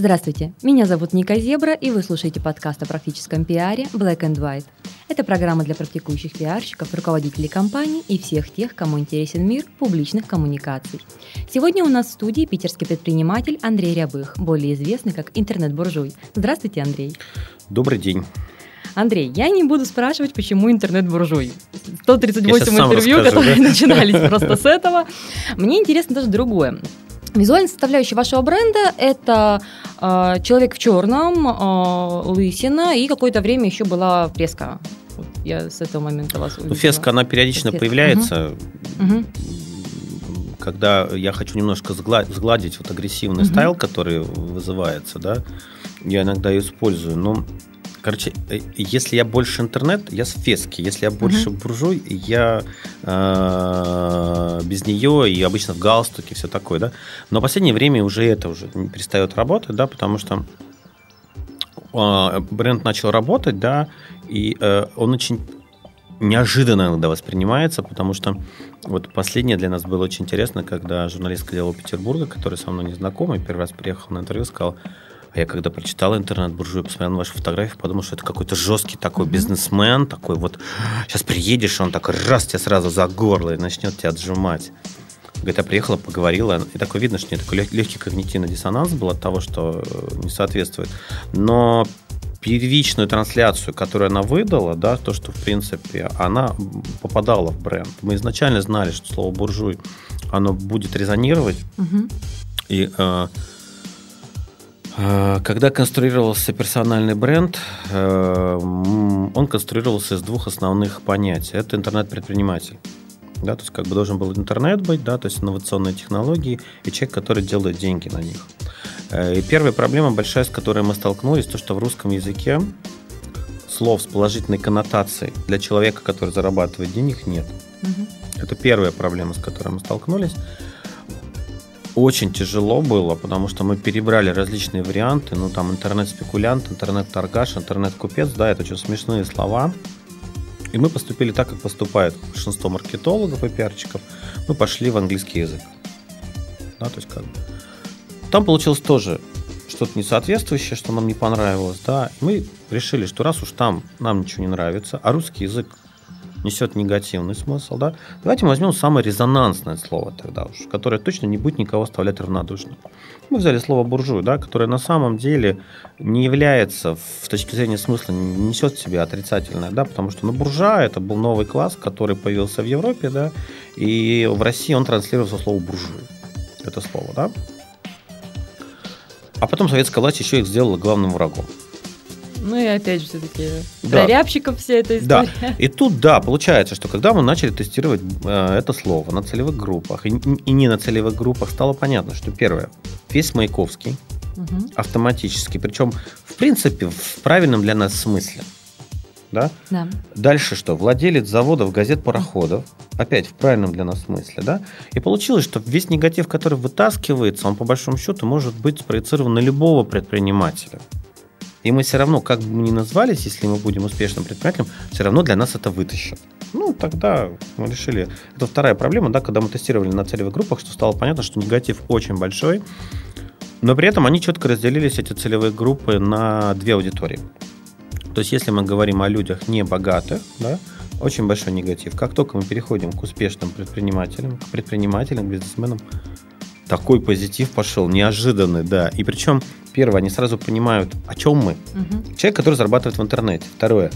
Здравствуйте, меня зовут Ника Зебра, и вы слушаете подкаст о практическом пиаре Black and White. Это программа для практикующих пиарщиков, руководителей компаний и всех тех, кому интересен мир публичных коммуникаций. Сегодня у нас в студии питерский предприниматель Андрей Рябых, более известный как интернет-буржуй. Здравствуйте, Андрей. Добрый день. Андрей, я не буду спрашивать, почему интернет-буржуй. 138 интервью, которые да? начинались просто с этого. Мне интересно даже другое. Визуальная составляющая вашего бренда – это э, человек в черном, э, лысина и какое-то время еще была фреска. Вот я с этого момента вас увидела. Ну, феска, она периодично феска. появляется. Угу. Когда я хочу немножко сгладить вот агрессивный угу. стайл, который вызывается, да, я иногда ее использую. Но Короче, э, если я больше интернет, я с фески. Если я больше uh-huh. буржуй, я э, без нее и обычно в галстуке, все такое, да. Но в последнее время уже это уже перестает работать, да, потому что э, бренд начал работать, да, и э, он очень неожиданно иногда воспринимается, потому что вот последнее для нас было очень интересно, когда журналистка делала Петербурга, который со мной не знакомый, первый раз приехал на интервью, сказал, а я когда прочитал интернет-буржуй, посмотрел на ваши фотографии, подумал, что это какой-то жесткий такой mm-hmm. бизнесмен, такой вот, сейчас приедешь, он такой раз тебя сразу за горло и начнет тебя отжимать. Говорит, я приехала, поговорила, и такое видно, что не такой легкий когнитивный диссонанс был от того, что э, не соответствует. Но первичную трансляцию, которую она выдала, да, то, что, в принципе, она попадала в бренд. Мы изначально знали, что слово «буржуй», оно будет резонировать, угу. и Э, когда конструировался персональный бренд, э, он конструировался из двух основных понятий. Это интернет-предприниматель. Да, то есть как бы должен был интернет быть, да, то есть инновационные технологии и человек, который делает деньги на них. Э, и первая проблема большая, с которой мы столкнулись, то, что в русском языке слов с положительной коннотацией для человека, который зарабатывает денег, нет. Угу. Это первая проблема, с которой мы столкнулись очень тяжело было, потому что мы перебрали различные варианты. Ну, там интернет-спекулянт, интернет-торгаш, интернет-купец, да, это очень смешные слова. И мы поступили так, как поступает большинство маркетологов и пиарчиков. Мы пошли в английский язык. Да, то есть как бы. Там получилось тоже что-то несоответствующее, что нам не понравилось, да. Мы решили, что раз уж там нам ничего не нравится, а русский язык несет негативный смысл, да, давайте мы возьмем самое резонансное слово тогда уж, которое точно не будет никого оставлять равнодушным. Мы взяли слово буржуй, да, которое на самом деле не является в точке зрения смысла, не несет в себе отрицательное, да, потому что ну, буржуа это был новый класс, который появился в Европе, да, и в России он транслировался слово буржуй. Это слово, да. А потом советская власть еще их сделала главным врагом. Ну и опять же все-таки да. рябчиков вся эта история. Да. И тут, да, получается, что когда мы начали тестировать э, это слово на целевых группах и, и не на целевых группах, стало понятно, что первое, весь Маяковский угу. автоматически, причем в принципе в правильном для нас смысле. Да? Да. Дальше что? Владелец заводов, газет, пароходов. Опять в правильном для нас смысле. Да? И получилось, что весь негатив, который вытаскивается, он по большому счету может быть спроецирован на любого предпринимателя. И мы все равно, как бы мы ни назвались, если мы будем успешным предпринимателем, все равно для нас это вытащат. Ну, тогда мы решили. Это вторая проблема, да, когда мы тестировали на целевых группах, что стало понятно, что негатив очень большой, но при этом они четко разделились, эти целевые группы, на две аудитории. То есть, если мы говорим о людях не богатых, да, очень большой негатив. Как только мы переходим к успешным предпринимателям, к предпринимателям, к бизнесменам, такой позитив пошел, неожиданный, да. И причем, первое, они сразу понимают, о чем мы. Угу. Человек, который зарабатывает в интернете. Второе,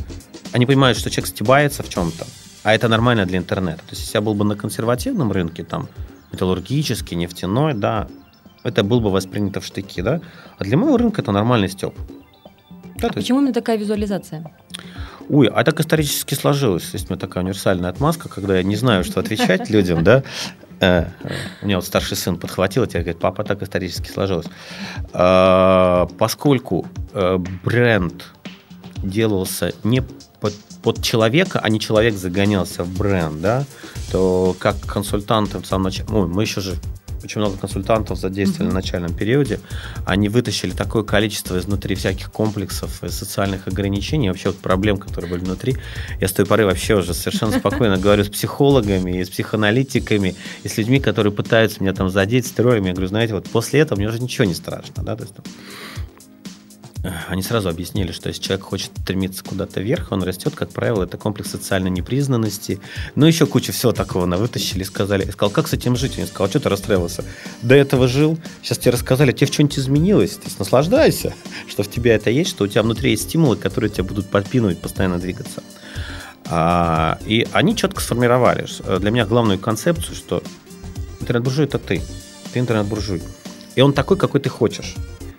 они понимают, что человек стебается в чем-то, а это нормально для интернета. То есть, если я был бы на консервативном рынке, там, металлургический, нефтяной, да, это было бы воспринято в штыки, да. А для моего рынка это нормальный степ. Да, а почему именно такая визуализация? Ой, а так исторически сложилось. Есть у меня такая универсальная отмазка, когда я не знаю, что отвечать людям, да. Э, у меня вот старший сын подхватил, и говорит, папа, так исторически сложилось. Э, поскольку э, бренд делался не под, под человека, а не человек загонялся в бренд, да, то как консультанты в самом начале, ну, мы еще же очень много консультантов задействовали mm-hmm. на начальном периоде. Они вытащили такое количество изнутри всяких комплексов и социальных ограничений, вообще вот проблем, которые были внутри. Я с той поры вообще уже совершенно спокойно говорю с психологами, и с психоаналитиками, и с людьми, которые пытаются меня там задеть строем. Я говорю, знаете, вот после этого мне уже ничего не страшно. Да? То есть, они сразу объяснили, что если человек хочет стремиться куда-то вверх, он растет, как правило, это комплекс социальной непризнанности. Ну, еще куча всего такого на вытащили, сказали. Я сказал, как с этим жить? Я сказал, что ты расстраивался? До этого жил, сейчас тебе рассказали, тебе что-нибудь изменилось? То есть наслаждайся, что в тебе это есть, что у тебя внутри есть стимулы, которые тебя будут подпинывать, постоянно двигаться. А, и они четко сформировали для меня главную концепцию, что интернет-буржуй – это ты. Ты интернет-буржуй. И он такой, какой ты хочешь.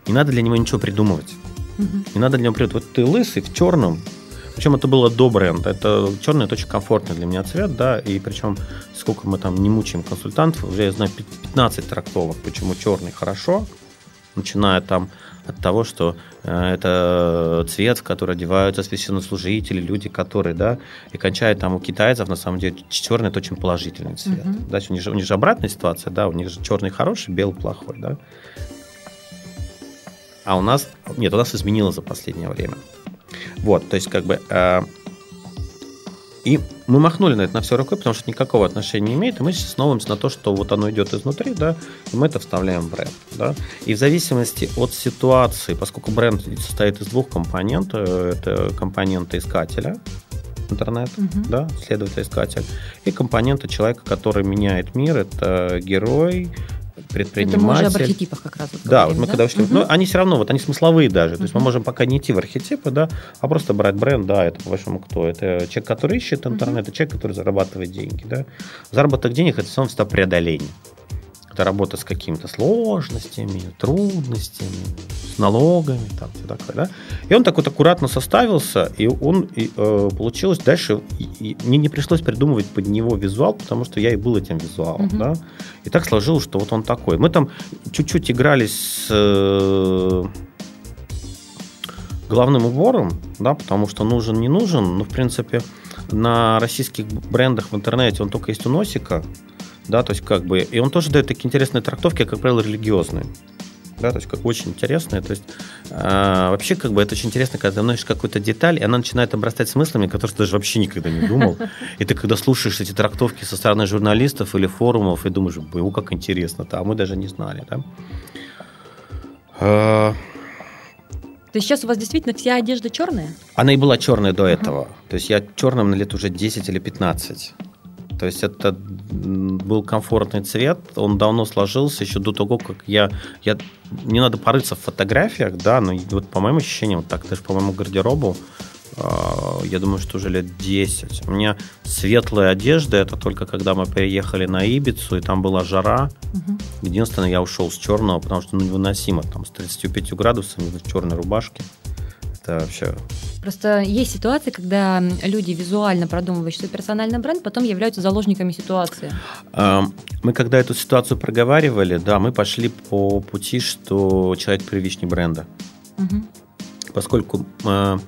Не надо для него ничего придумывать. Угу. Не надо для него придумывать. Вот ты лысый в черном. Причем это было до бренда. Это черный, это очень комфортный для меня цвет, да, и причем сколько мы там не мучаем консультантов, уже я знаю 15 трактовок, почему черный хорошо, начиная там от того, что э, это цвет, в который одеваются священнослужители, люди, которые, да, и кончают там у китайцев, на самом деле, черный – это очень положительный цвет. Uh-huh. Да, у, них же, у них же обратная ситуация, да, у них же черный хороший, белый плохой, да. А у нас, нет, у нас изменилось за последнее время. Вот, то есть как бы... Э, и мы махнули на это на все рукой, потому что никакого отношения не имеет, и мы сейчас основываемся на то, что вот оно идет изнутри, да, и мы это вставляем в бренд, да. И в зависимости от ситуации, поскольку бренд состоит из двух компонентов, это компонента искателя, интернет, угу. да, следователь-искатель, и компонента человека, который меняет мир, это герой, предприниматель. Это мы уже об архетипах как раз. Вот да, говорим, вот мы да? когда ушли, угу. ну, они все равно, вот они смысловые даже, угу. то есть мы можем пока не идти в архетипы, да, а просто брать бренд, да, это по-вашему кто? Это человек, который ищет интернет, угу. это человек, который зарабатывает деньги, да. Заработок денег – это, собственно, преодоление. Это работа с какими-то сложностями, трудностями, с налогами, там все такое, да. И он так вот аккуратно составился, и он и, э, получилось дальше. И, и, мне не пришлось придумывать под него визуал, потому что я и был этим визуалом, угу. да. И так сложилось, что вот он такой. Мы там чуть-чуть игрались с э, главным убором, да, потому что нужен, не нужен, но в принципе на российских брендах в интернете он только есть у Носика, да, то есть как бы, и он тоже дает такие интересные трактовки, как правило, религиозные. Да, то есть как очень интересные. То есть э, вообще как бы это очень интересно, когда ты носишь какую-то деталь, и она начинает обрастать смыслами, которые ты даже вообще никогда не думал. И ты когда слушаешь эти трактовки со стороны журналистов или форумов, и думаешь, о, как интересно-то, а мы даже не знали, да. А, то есть сейчас у вас действительно вся одежда черная? Она и была черная до этого. То есть я черным на лет уже 10 или 15. То есть это был комфортный цвет, он давно сложился еще до того, как я... я не надо порыться в фотографиях, да, но вот по моим ощущениям, вот так даже по моему гардеробу, а, я думаю, что уже лет 10. У меня светлая одежда, это только когда мы переехали на Ибицу, и там была жара. Угу. Единственное, я ушел с черного, потому что ну, невыносимо, там с 35 градусами в черной рубашке. Это вообще Просто есть ситуации, когда люди визуально продумывают, что персональный бренд, потом являются заложниками ситуации. Мы когда эту ситуацию проговаривали, да, мы пошли по пути, что человек первичный бренда. Угу. Поскольку э,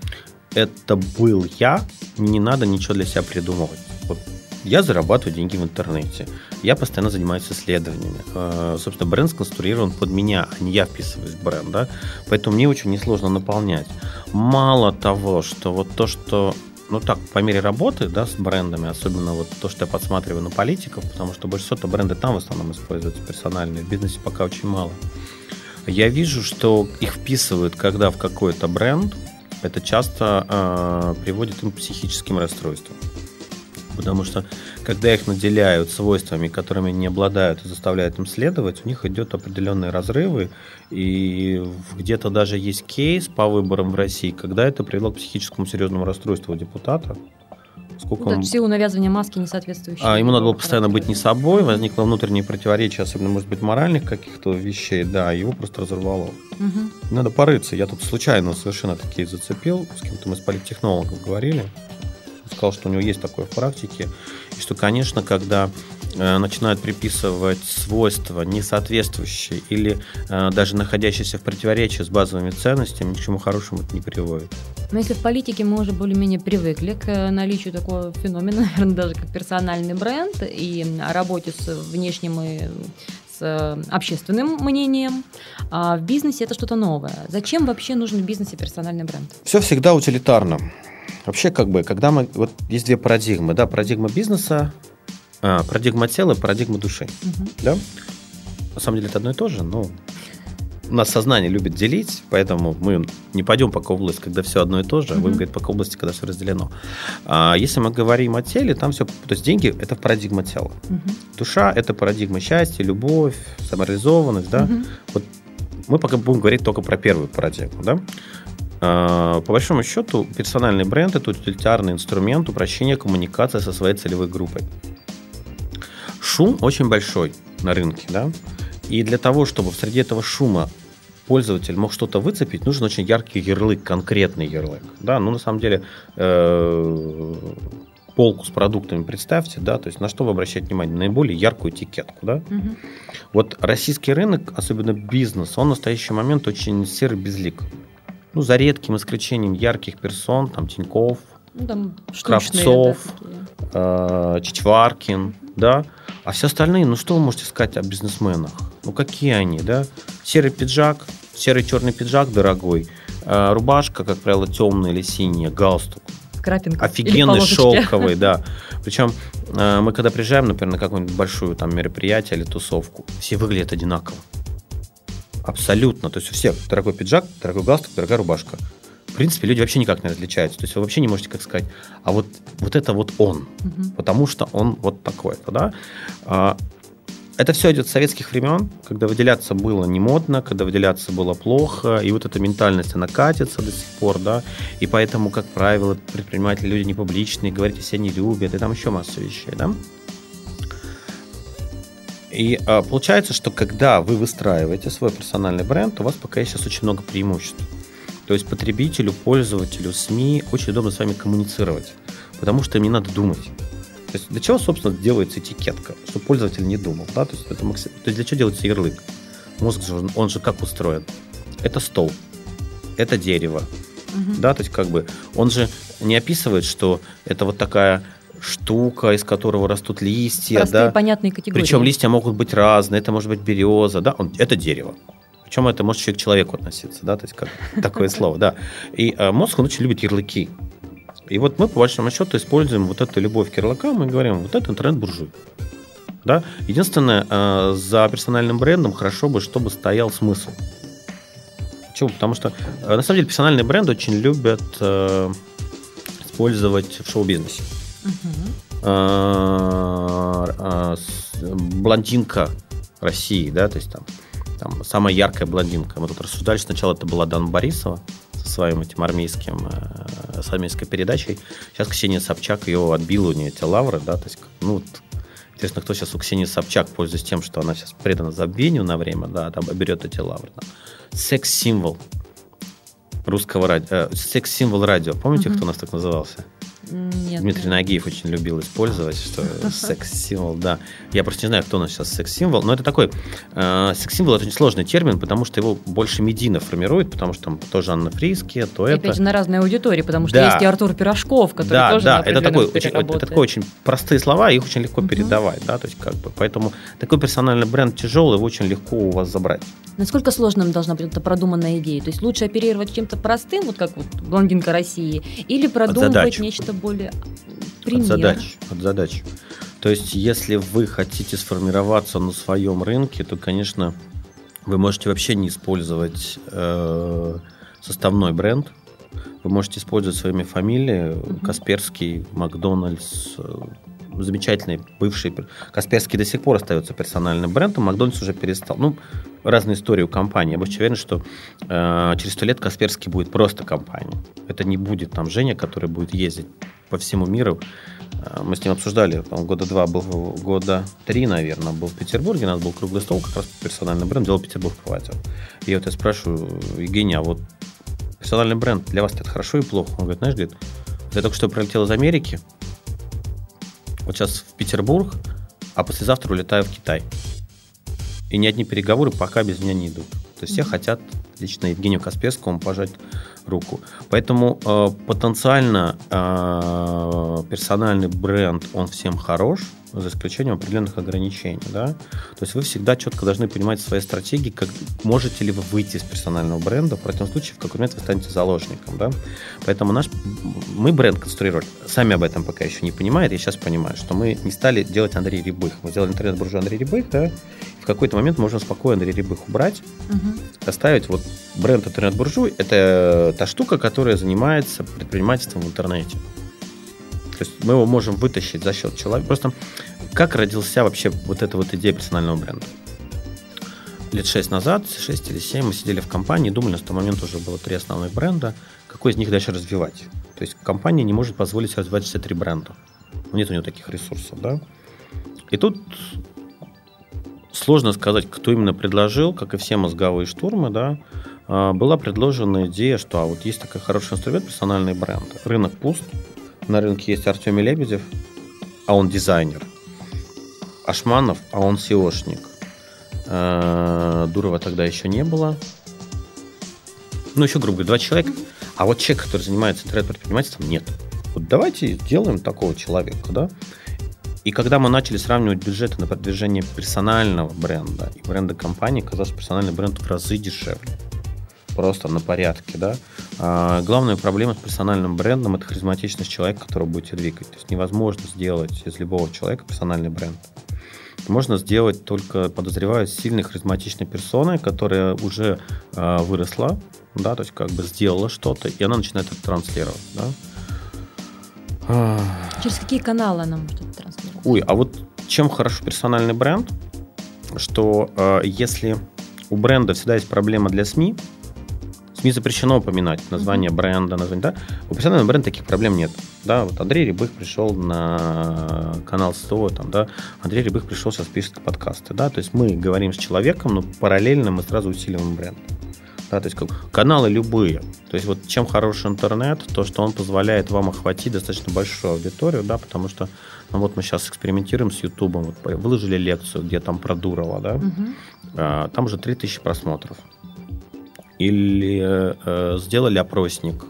это был я, не надо ничего для себя придумывать. Вот я зарабатываю деньги в интернете. Я постоянно занимаюсь исследованиями. Э, собственно, бренд сконструирован под меня, а не я вписываюсь в бренд. Да? Поэтому мне очень несложно наполнять. Мало того, что вот то, что ну так, по мере работы, да, с брендами, особенно вот то, что я подсматриваю на политиков, потому что большинство-то бренды там в основном используются персональные, в бизнесе пока очень мало. Я вижу, что их вписывают, когда в какой-то бренд, это часто э, приводит им к психическим расстройствам потому что когда их наделяют свойствами, которыми не обладают и заставляют им следовать, у них идет определенные разрывы, и где-то даже есть кейс по выборам в России, когда это привело к психическому серьезному расстройству депутата. Сколько ну, он... В силу навязывания маски несоответствующей. А ему надо было постоянно быть не собой, возникло внутреннее противоречие, особенно, может быть, моральных каких-то вещей, да, его просто разорвало. Угу. Надо порыться. Я тут случайно совершенно такие зацепил, с кем-то мы с политтехнологом говорили сказал, что у него есть такое в практике, и что, конечно, когда э, начинают приписывать свойства, несоответствующие или э, даже находящиеся в противоречии с базовыми ценностями, ни к чему хорошему это не приводит. Но если в политике мы уже более-менее привыкли к э, наличию такого феномена, наверное, даже как персональный бренд и работе с внешним и с общественным мнением, а в бизнесе это что-то новое. Зачем вообще нужен в бизнесе персональный бренд? Все всегда утилитарно. Вообще, как бы, когда мы... Вот есть две парадигмы, да, парадигма бизнеса, а, парадигма тела, парадигма души, угу. да? На самом деле это одно и то же, но у нас сознание любит делить, поэтому мы не пойдем пока в область, когда все одно и то же, а будем говорить пока области, когда все разделено. А если мы говорим о теле, там все, то есть деньги – это парадигма тела. Угу. Душа – это парадигма счастья, любовь, самореализованность, да. Угу. Вот мы пока будем говорить только про первую парадигму, да. А, по большому счету, персональный бренд – это утилитарный инструмент упрощения коммуникации со своей целевой группой. Шум очень большой на рынке, да, и для того, чтобы среди этого шума пользователь мог что-то выцепить, нужен очень яркий ярлык, конкретный ярлык. Да, ну на самом деле э, полку с продуктами представьте, да, то есть на что вы обращаете внимание? Наиболее яркую этикетку, да. Угу. Вот российский рынок, особенно бизнес, он в настоящий момент очень серый безлик. Ну, за редким исключением ярких персон, там, Тиньков, ну, там Кравцов, да, э, Чичваркин, да, а все остальные, ну что вы можете сказать о бизнесменах? Ну какие они, да? Серый пиджак, серый черный пиджак дорогой, э, рубашка, как правило, темная или синяя, галстук. Крапинка. Офигенный шелковый, да. Причем э, мы когда приезжаем, например, на какое-нибудь большое там мероприятие или тусовку, все выглядят одинаково. Абсолютно. То есть у всех дорогой пиджак, дорогой галстук, дорогая рубашка принципе, люди вообще никак не различаются. То есть вы вообще не можете как сказать, а вот, вот это вот он, угу. потому что он вот такой-то, да. А, это все идет с советских времен, когда выделяться было не модно, когда выделяться было плохо, и вот эта ментальность, она катится до сих пор, да, и поэтому, как правило, предприниматели, люди не публичные, говорить все не любят, и там еще масса вещей, да. И а, получается, что когда вы выстраиваете свой персональный бренд, у вас пока сейчас очень много преимуществ. То есть потребителю, пользователю, СМИ очень удобно с вами коммуницировать, потому что им не надо думать. То есть для чего, собственно, делается этикетка? Чтобы пользователь не думал. Да? То, есть это максим... То есть для чего делается ярлык? Мозг же, он же как устроен? Это стол, это дерево. Угу. Да, то есть как бы он же не описывает, что это вот такая штука, из которого растут листья. Простые, да? понятные категории. Причем листья могут быть разные. Это может быть береза, да? Это дерево. Причем это может еще к человеку относиться, да, то есть как такое слово, да. И э, мозг, он очень любит ярлыки. И вот мы, по большому счету, используем вот эту любовь к ярлыкам и говорим, вот это интернет-буржуй. Да? Единственное, э, за персональным брендом хорошо бы, чтобы стоял смысл. Почему? Потому что, э, на самом деле, персональный бренд очень любят использовать в шоу-бизнесе. Э, э, блондинка России, да, то есть там там, самая яркая блондинка. Мы тут рассуждали, сначала это была Дана Борисова со своим этим армейским, э, с армейской передачей. Сейчас Ксения Собчак ее отбила у нее эти лавры, да, то есть, ну, интересно, кто сейчас у Ксении Собчак, пользуясь тем, что она сейчас предана забвению на время, да, там берет эти лавры. Да. Секс-символ русского радио, э, секс-символ радио. Помните, угу. кто у нас так назывался? Нет. Дмитрий Нагиев очень любил использовать, что секс-символ, да. Я просто не знаю, кто у нас сейчас секс-символ, но это такой... Э, секс-символ – это очень сложный термин, потому что его больше Медина формирует, потому что там тоже Анна Фриски, то и это... Опять же, на разные аудитории, потому что да. есть и Артур Пирожков, который да, тоже Да, это такой, очень, это такой очень простые слова, их очень легко угу. передавать, да, то есть как бы, поэтому такой персональный бренд тяжелый, его очень легко у вас забрать. Насколько сложным должна быть эта продуманная идея? То есть лучше оперировать чем-то простым, вот как вот блондинка России, или продумывать нечто более пример? От задач, от задач. То есть, если вы хотите сформироваться на своем рынке, то, конечно, вы можете вообще не использовать э, составной бренд. Вы можете использовать своими фамилии угу. Касперский, Макдональдс, э, замечательный бывший Касперский до сих пор остается персональным брендом, Макдональдс уже перестал. Ну, разные истории у компании. Я очень уверен, что э, через сто лет Касперский будет просто компанией. Это не будет там Женя, который будет ездить по всему миру. Э, мы с ним обсуждали, там, года два был, года три, наверное, был в Петербурге, у нас был круглый стол, как раз персональный бренд, делал Петербург проводил. И вот я спрашиваю, Евгений, а вот персональный бренд для вас это хорошо и плохо? Он говорит, знаешь, говорит, я только что прилетел из Америки, вот сейчас в Петербург, а послезавтра улетаю в Китай. И ни одни переговоры пока без меня не идут. То есть все хотят лично Евгению Касперскому пожать руку. Поэтому э, потенциально э, персональный бренд, он всем хорош. за исключением определенных ограничений. Да? То есть вы всегда четко должны понимать свои стратегии, как можете ли вы выйти из персонального бренда, в противном случае в какой момент вы станете заложником. Да? Поэтому наш, мы бренд конструировали, сами об этом пока еще не понимают, я сейчас понимаю, что мы не стали делать Андрей Рябых. Мы сделали интернет-буржуй Андрей Рябых, да, в какой-то момент можем спокойно Андрей Рябых убрать, угу. оставить вот бренд интернет-буржуй, это та штука, которая занимается предпринимательством в интернете. То есть мы его можем вытащить за счет человека. Просто как родился вообще вот эта вот идея персонального бренда? Лет шесть назад, шесть или семь, мы сидели в компании, думали, на тот момент уже было три основных бренда, какой из них дальше развивать. То есть компания не может позволить развивать все три бренда. Нет у нее таких ресурсов, да. И тут сложно сказать, кто именно предложил, как и все мозговые штурмы, да, была предложена идея, что а вот есть такой хороший инструмент, персональный бренд. Рынок пуст, на рынке есть Артемий Лебедев, а он дизайнер. Ашманов, а он SEOшник. А, Дурова тогда еще не было. Ну, еще, грубо говоря, два человека. А вот человек, который занимается интернет-предпринимательством, нет. Вот давайте сделаем такого человека, да? И когда мы начали сравнивать бюджеты на продвижение персонального бренда и бренда компании, казалось, персональный бренд в разы дешевле. Просто на порядке, да. А главная проблема с персональным брендом – это харизматичность человека, которого будете двигать. То есть невозможно сделать из любого человека персональный бренд. Можно сделать только, подозреваю, сильной харизматичной персоной, которая уже э, выросла, да, то есть как бы сделала что-то, и она начинает это транслировать, да. Через какие каналы она может это транслировать? Ой, а вот чем хорошо персональный бренд, что э, если у бренда всегда есть проблема для СМИ, СМИ запрещено упоминать название бренда, название, да, у персонального бренда таких проблем нет. Да, вот Андрей Рябых пришел на канал 100, там, да, Андрей Рябых пришел, сейчас пишет подкасты, да, то есть мы говорим с человеком, но параллельно мы сразу усиливаем бренд. Да, то есть как, каналы любые. То есть вот чем хороший интернет, то, что он позволяет вам охватить достаточно большую аудиторию, да, потому что ну, вот мы сейчас экспериментируем с Ютубом, вот выложили лекцию, где там про Дурова, да, угу. а, там уже 3000 просмотров. Или э, сделали опросник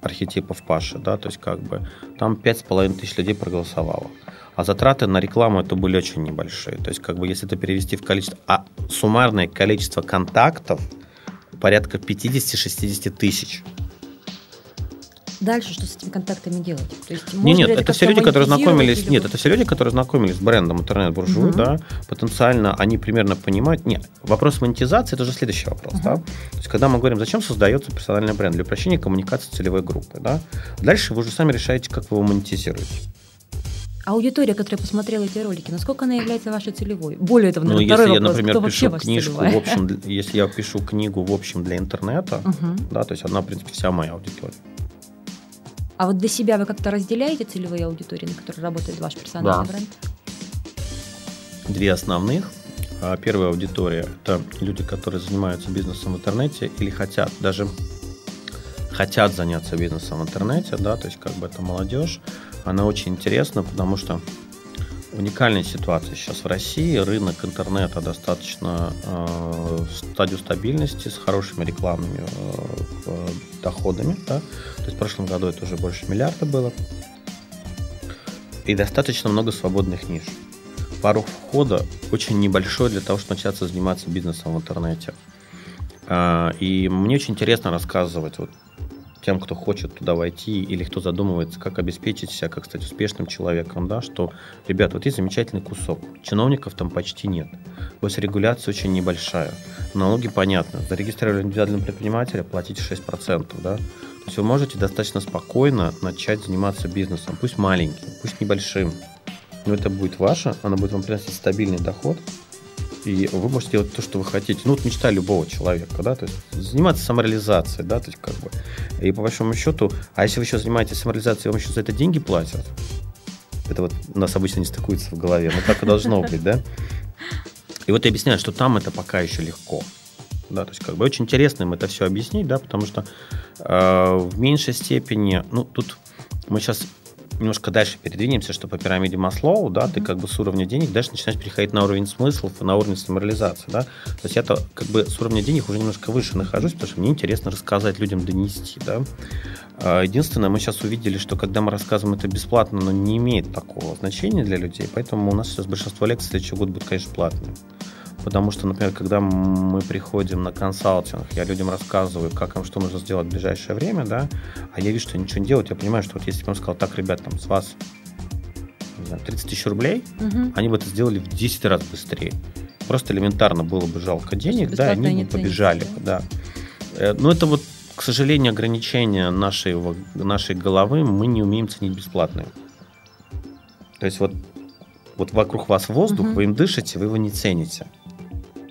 архетипов Паши, да, то есть как бы там 5,5 тысяч людей проголосовало. А затраты на рекламу это были очень небольшие. То есть, как бы, если это перевести в количество, а суммарное количество контактов – порядка 50-60 тысяч. Дальше что с этими контактами делать? То есть, нет, нет, это, это все люди, которые знакомились. Или... Нет, это все люди, которые знакомились с брендом интернет-буржуй, угу. да. Потенциально они примерно понимают. Нет, вопрос монетизации это уже следующий вопрос, угу. да. То есть, когда мы говорим, зачем создается персональный бренд для упрощения коммуникации целевой группы, да. Дальше вы уже сами решаете, как вы его монетизируете. Аудитория, которая посмотрела эти ролики, насколько она является вашей целевой? Более того, ну, если я, например, пишу книжку, в общем, если я пишу книгу в общем для интернета, угу. да, то есть она, в принципе, вся моя аудитория. А вот для себя вы как-то разделяете целевые аудитории, на которые работает ваш персональный да. бренд? Две основных. А, первая аудитория – это люди, которые занимаются бизнесом в интернете или хотят даже хотят заняться бизнесом в интернете, да, то есть как бы это молодежь она очень интересна, потому что уникальная ситуация сейчас в России. Рынок интернета достаточно э, в стадию стабильности с хорошими рекламными э, доходами. Да? То есть в прошлом году это уже больше миллиарда было. И достаточно много свободных ниш. Порог входа очень небольшой для того, чтобы начаться заниматься бизнесом в интернете. Э, и мне очень интересно рассказывать вот тем, кто хочет туда войти или кто задумывается, как обеспечить себя, как стать успешным человеком, да, что, ребят, вот есть замечательный кусок, чиновников там почти нет, регуляция очень небольшая, налоги понятно, зарегистрировали индивидуального предпринимателя, платите 6%, да, то есть вы можете достаточно спокойно начать заниматься бизнесом, пусть маленьким, пусть небольшим, но это будет ваше, оно будет вам приносить стабильный доход, и вы можете делать то, что вы хотите. Ну, вот мечта любого человека, да, то есть заниматься самореализацией, да, то есть как бы. И по большому счету, а если вы еще занимаетесь самореализацией, вам еще за это деньги платят, это вот у нас обычно не стыкуется в голове, но так и должно быть, да. И вот я объясняю, что там это пока еще легко. Да, то есть как бы очень интересно им это все объяснить, да, потому что э, в меньшей степени, ну, тут мы сейчас немножко дальше передвинемся, что по пирамиде Маслоу, да, mm-hmm. ты как бы с уровня денег дальше начинаешь переходить на уровень смыслов и на уровень самореализации, да. То есть я-то как бы с уровня денег уже немножко выше нахожусь, потому что мне интересно рассказать людям, донести, да. А, единственное, мы сейчас увидели, что когда мы рассказываем это бесплатно, но не имеет такого значения для людей, поэтому у нас сейчас большинство лекций в следующий год будут, конечно, платные. Потому что, например, когда мы приходим на консалтинг, я людям рассказываю, как им что нужно сделать в ближайшее время, да, а я вижу, что ничего не делают, я понимаю, что вот если бы он сказал, так, ребят, там, с вас знаю, 30 тысяч рублей, угу. они бы это сделали в 10 раз быстрее. Просто элементарно было бы жалко денег, да, они бы побежали. Ценится, да. да. Э, но это вот, к сожалению, ограничение нашей, нашей головы, мы не умеем ценить бесплатное. То есть вот, вот вокруг вас воздух, угу. вы им дышите, вы его не цените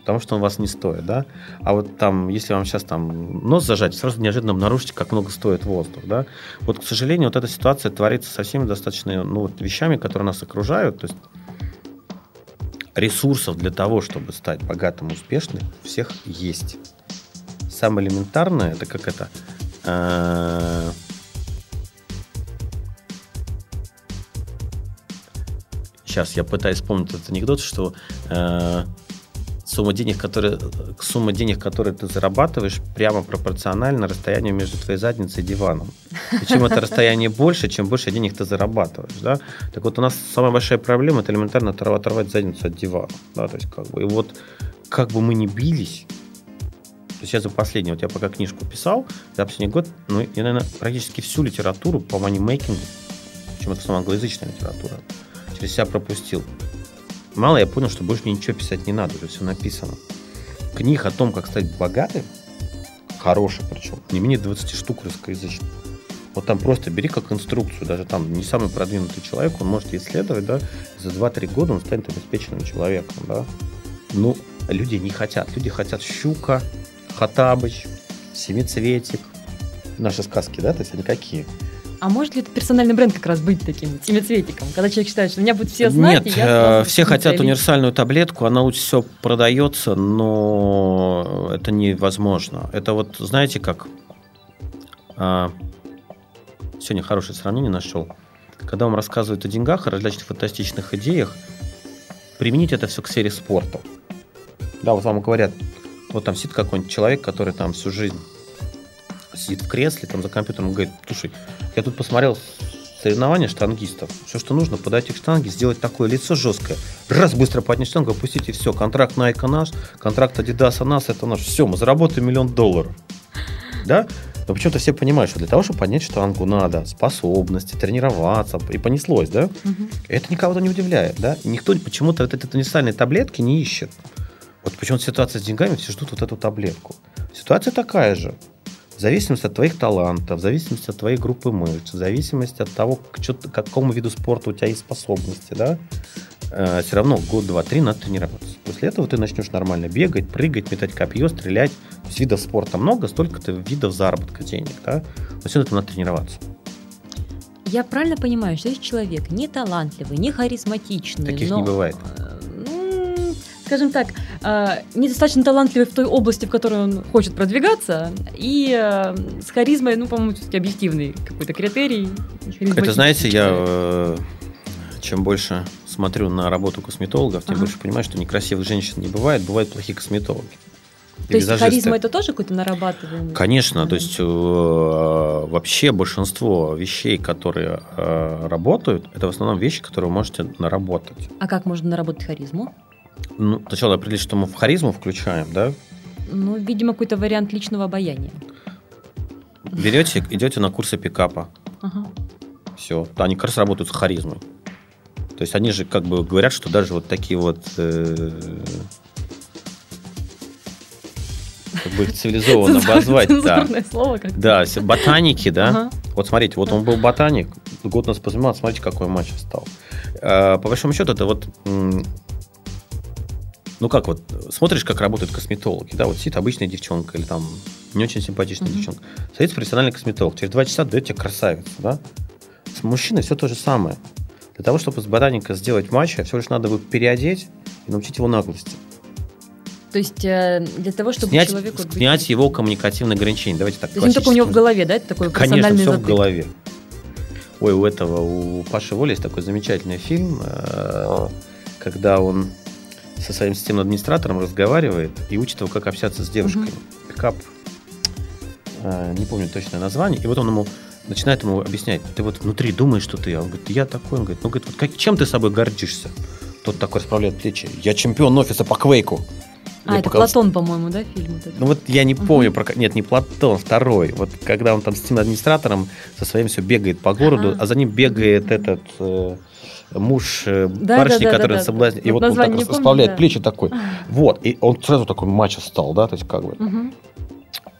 потому что он вас не стоит, да. А вот там, если вам сейчас там нос зажать, сразу неожиданно обнаружите, как много стоит воздух, да. Вот, к сожалению, вот эта ситуация творится со всеми достаточно, ну, вот вещами, которые нас окружают, то есть ресурсов для того, чтобы стать богатым успешным, у всех есть. Самое элементарное, это как это... Э, сейчас я пытаюсь вспомнить этот анекдот, что э, сумма денег, которые, сумма денег, которые ты зарабатываешь, прямо пропорциональна расстоянию между твоей задницей и диваном. И чем это расстояние больше, чем больше денег ты зарабатываешь. Да? Так вот, у нас самая большая проблема – это элементарно оторвать задницу от дивана. Да? То есть, как бы, и вот как бы мы ни бились, то есть я за последний, вот я пока книжку писал, за последний год, ну, я, наверное, практически всю литературу по манимейкингу, причем это самая англоязычная литература, через себя пропустил. Мало я понял, что больше мне ничего писать не надо, уже все написано. Книг о том, как стать богатым, хороших причем, не менее 20 штук русскоязычных. Вот там просто бери как инструкцию, даже там не самый продвинутый человек, он может исследовать, да, за 2-3 года он станет обеспеченным человеком, да. Ну, люди не хотят, люди хотят щука, хатабыч, семицветик, наши сказки, да, то есть они какие? А может ли это персональный бренд как раз быть таким семицветиком, когда человек считает, что меня будут все знать? Нет, я э, все хотят универсальную таблетку, она лучше всего продается, но это невозможно. Это вот, знаете, как... А, сегодня хорошее сравнение нашел. Когда вам рассказывают о деньгах, о различных фантастичных идеях, применить это все к сфере спорта. Да, вот вам говорят, вот там сидит какой-нибудь человек, который там всю жизнь сидит в кресле, там за компьютером, говорит, слушай, я тут посмотрел соревнования штангистов. Все, что нужно, подойти к штанге, сделать такое лицо жесткое. Раз, быстро поднять штангу, опустить и все. Контракт Nike наш, контракт Adidas наш, это наш. Все, мы заработаем миллион долларов. Да? Но почему-то все понимают, что для того, чтобы поднять штангу, надо способности, тренироваться, и понеслось, да? Угу. Это никого-то не удивляет, да? Никто почему-то вот этой универсальной таблетки не ищет. Вот почему-то ситуация с деньгами, все ждут вот эту таблетку. Ситуация такая же. В зависимости от твоих талантов, в зависимости от твоей группы мышц, в зависимости от того, к, к какому виду спорта у тебя есть способности, да, э, все равно год, два, три надо тренироваться. После этого ты начнешь нормально бегать, прыгать, метать копье, стрелять. То есть видов спорта много, столько-то видов заработка денег, да. Но все это надо тренироваться. Я правильно понимаю, что если человек не талантливый, не харизматичный, Таких но... не бывает скажем так, э, недостаточно талантливый в той области, в которой он хочет продвигаться, и э, с харизмой, ну, по-моему, все-таки объективный какой-то критерий. Это, знаете, я э, чем больше смотрю на работу косметологов, тем ага. больше понимаю, что некрасивых женщин не бывает, бывают плохие косметологи. То есть харизма это тоже какое-то нарабатывание? Конечно, то есть э, вообще большинство вещей, которые э, работают, это в основном вещи, которые вы можете наработать. А как можно наработать харизму? Ну, сначала определить, что мы в харизму включаем, да? Ну, видимо, какой-то вариант личного обаяния. Берете, идете на курсы пикапа. Ага. Все. Они как раз работают с харизмой. То есть они же как бы говорят, что даже вот такие вот э, как бы их цивилизованно обозвать. Да. слово как Да, ботаники, да. Ага. Вот смотрите, вот он был ботаник, год нас позанимался, смотрите, какой матч стал. Э, по большому счету, это вот ну как вот, смотришь, как работают косметологи, да, вот сидит обычная девчонка или там не очень симпатичная mm-hmm. девчонка, садится профессиональный косметолог, через два часа дает тебе красавицу, да. С мужчиной все то же самое. Для того, чтобы с ботаника сделать матча, все лишь надо будет переодеть и научить его наглости. То есть э, для того, чтобы снять, человеку... Снять быть... его коммуникативные ограничения. Давайте так То есть не только у него в голове, да? Это такой Конечно, все затык. в голове. Ой, у этого, у Паши Воли есть такой замечательный фильм, э, когда он со своим системным администратором разговаривает и учит его, как общаться с девушками. Пикап, э, не помню точное название. И вот он ему начинает ему объяснять, ты вот внутри думаешь, что ты, а он говорит, я такой, он говорит, ну, говорит, вот как, чем ты собой гордишься? Тот такой расправляет плечи, я чемпион офиса по квейку. А, Я это показал- Платон, по-моему, да, фильм? вот этот? Ну вот я не Мгм. помню, про... нет, не Платон, второй. Вот когда он там с тем администратором со своим все бегает по городу, Ага. а за ним бегает этот э, муж э, Да, барышни, да, да, который да, да. соблазняет. И Вот он так помню, расправляет да. плечи такой. Вот. И он сразу такой мачо стал, да, то есть как бы. Мгм.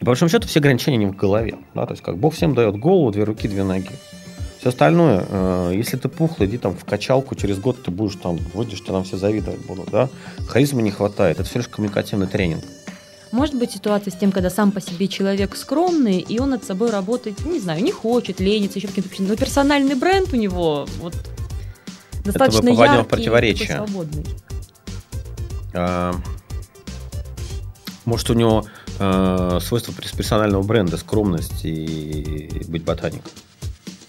И по большому счету все ограничения не в голове. Да? То есть как Бог всем дает голову, две руки, две ноги. Все остальное, э, если ты пухлый, иди там в качалку, через год ты будешь там, выйдешь, тебе там все завидовать будут, да. Харизмы не хватает, это все лишь коммуникативный тренинг. Может быть ситуация с тем, когда сам по себе человек скромный, и он над собой работать, не знаю, не хочет, ленится, еще каким-то причинам. Но персональный бренд у него вот достаточно мы попадем в яркий, противоречие. такой свободный. А, Может, у него э, свойство перс- персонального бренда, скромность и быть ботаником,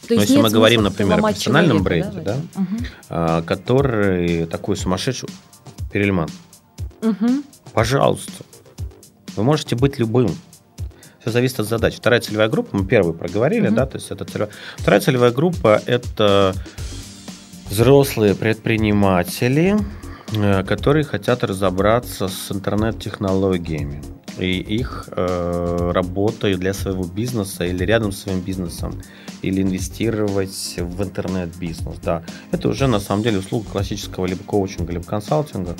То Но есть если мы говорим, например, о персональном человека, бренде, в этом? Мгм. а, который такой сумасшедший перельман. Мгм. Пожалуйста, вы можете быть любым. Все зависит от задач. Вторая целевая группа, мы первую проговорили, Мгм. да, то есть это целевая. Вторая целевая группа это взрослые предприниматели, э, которые хотят разобраться с интернет-технологиями и их э, работой для своего бизнеса или рядом с своим бизнесом, или инвестировать в интернет-бизнес. Да. Это уже на самом деле услуга классического либо коучинга, либо консалтинга.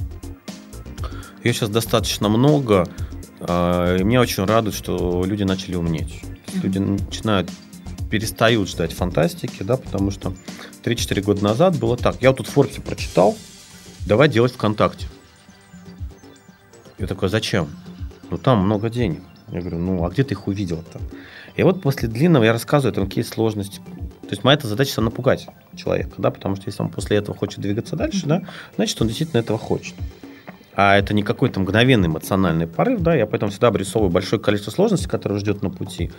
Ее сейчас достаточно много, э, и меня очень радует, что люди начали умнеть. Люди начинают перестают ждать фантастики, да, потому что 3-4 года назад было так. Я вот тут форки прочитал, давай делать ВКонтакте. Я такой, зачем? Ну, там много денег. Я говорю, ну, а где ты их увидел-то? И вот после длинного я рассказываю, там какие сложности. То есть моя задача напугать человека, да, потому что если он после этого хочет двигаться дальше, да, значит, он действительно этого хочет. А это не какой-то мгновенный эмоциональный порыв, да, я поэтому всегда обрисовываю большое количество сложностей, которые ждет на пути.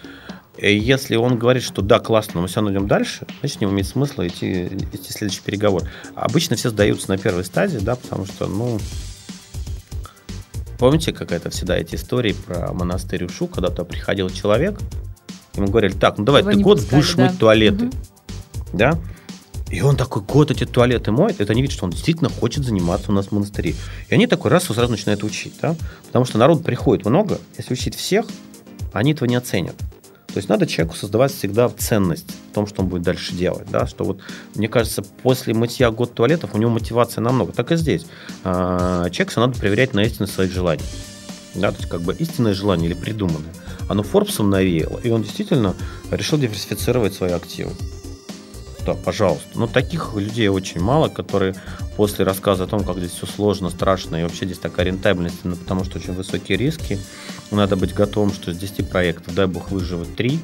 И если он говорит, что да, классно, мы все равно идем дальше, значит, не имеет смысла идти, идти следующий переговор. Обычно все сдаются на первой стадии, да, потому что, ну, помните, какая-то всегда эти истории про монастырь Ушу, когда туда приходил человек, ему говорили, так, ну давай, Его ты не год пускали, будешь да. мыть туалеты, Мгм. да, и он такой год эти туалеты моет, это они видят, что он действительно хочет заниматься у нас в монастыре. И они такой раз сразу начинают учить, да? Потому что народ приходит много, если учить всех, они этого не оценят. То есть надо человеку создавать всегда ценность в том, что он будет дальше делать. Да? Что вот, мне кажется, после мытья год туалетов у него мотивация намного. Так и здесь. А, Человека надо проверять на истинность своих желаний. Да? То есть как бы истинное желание или придуманное. Оно Форбсом навеяло, и он действительно решил диверсифицировать свои активы. Да, пожалуйста. Но таких людей очень мало, которые после рассказа о том, как здесь все сложно, страшно, и вообще здесь такая рентабельность, ну, потому что очень высокие риски, надо быть готовым, что из 10 проектов, дай бог, выживет 3,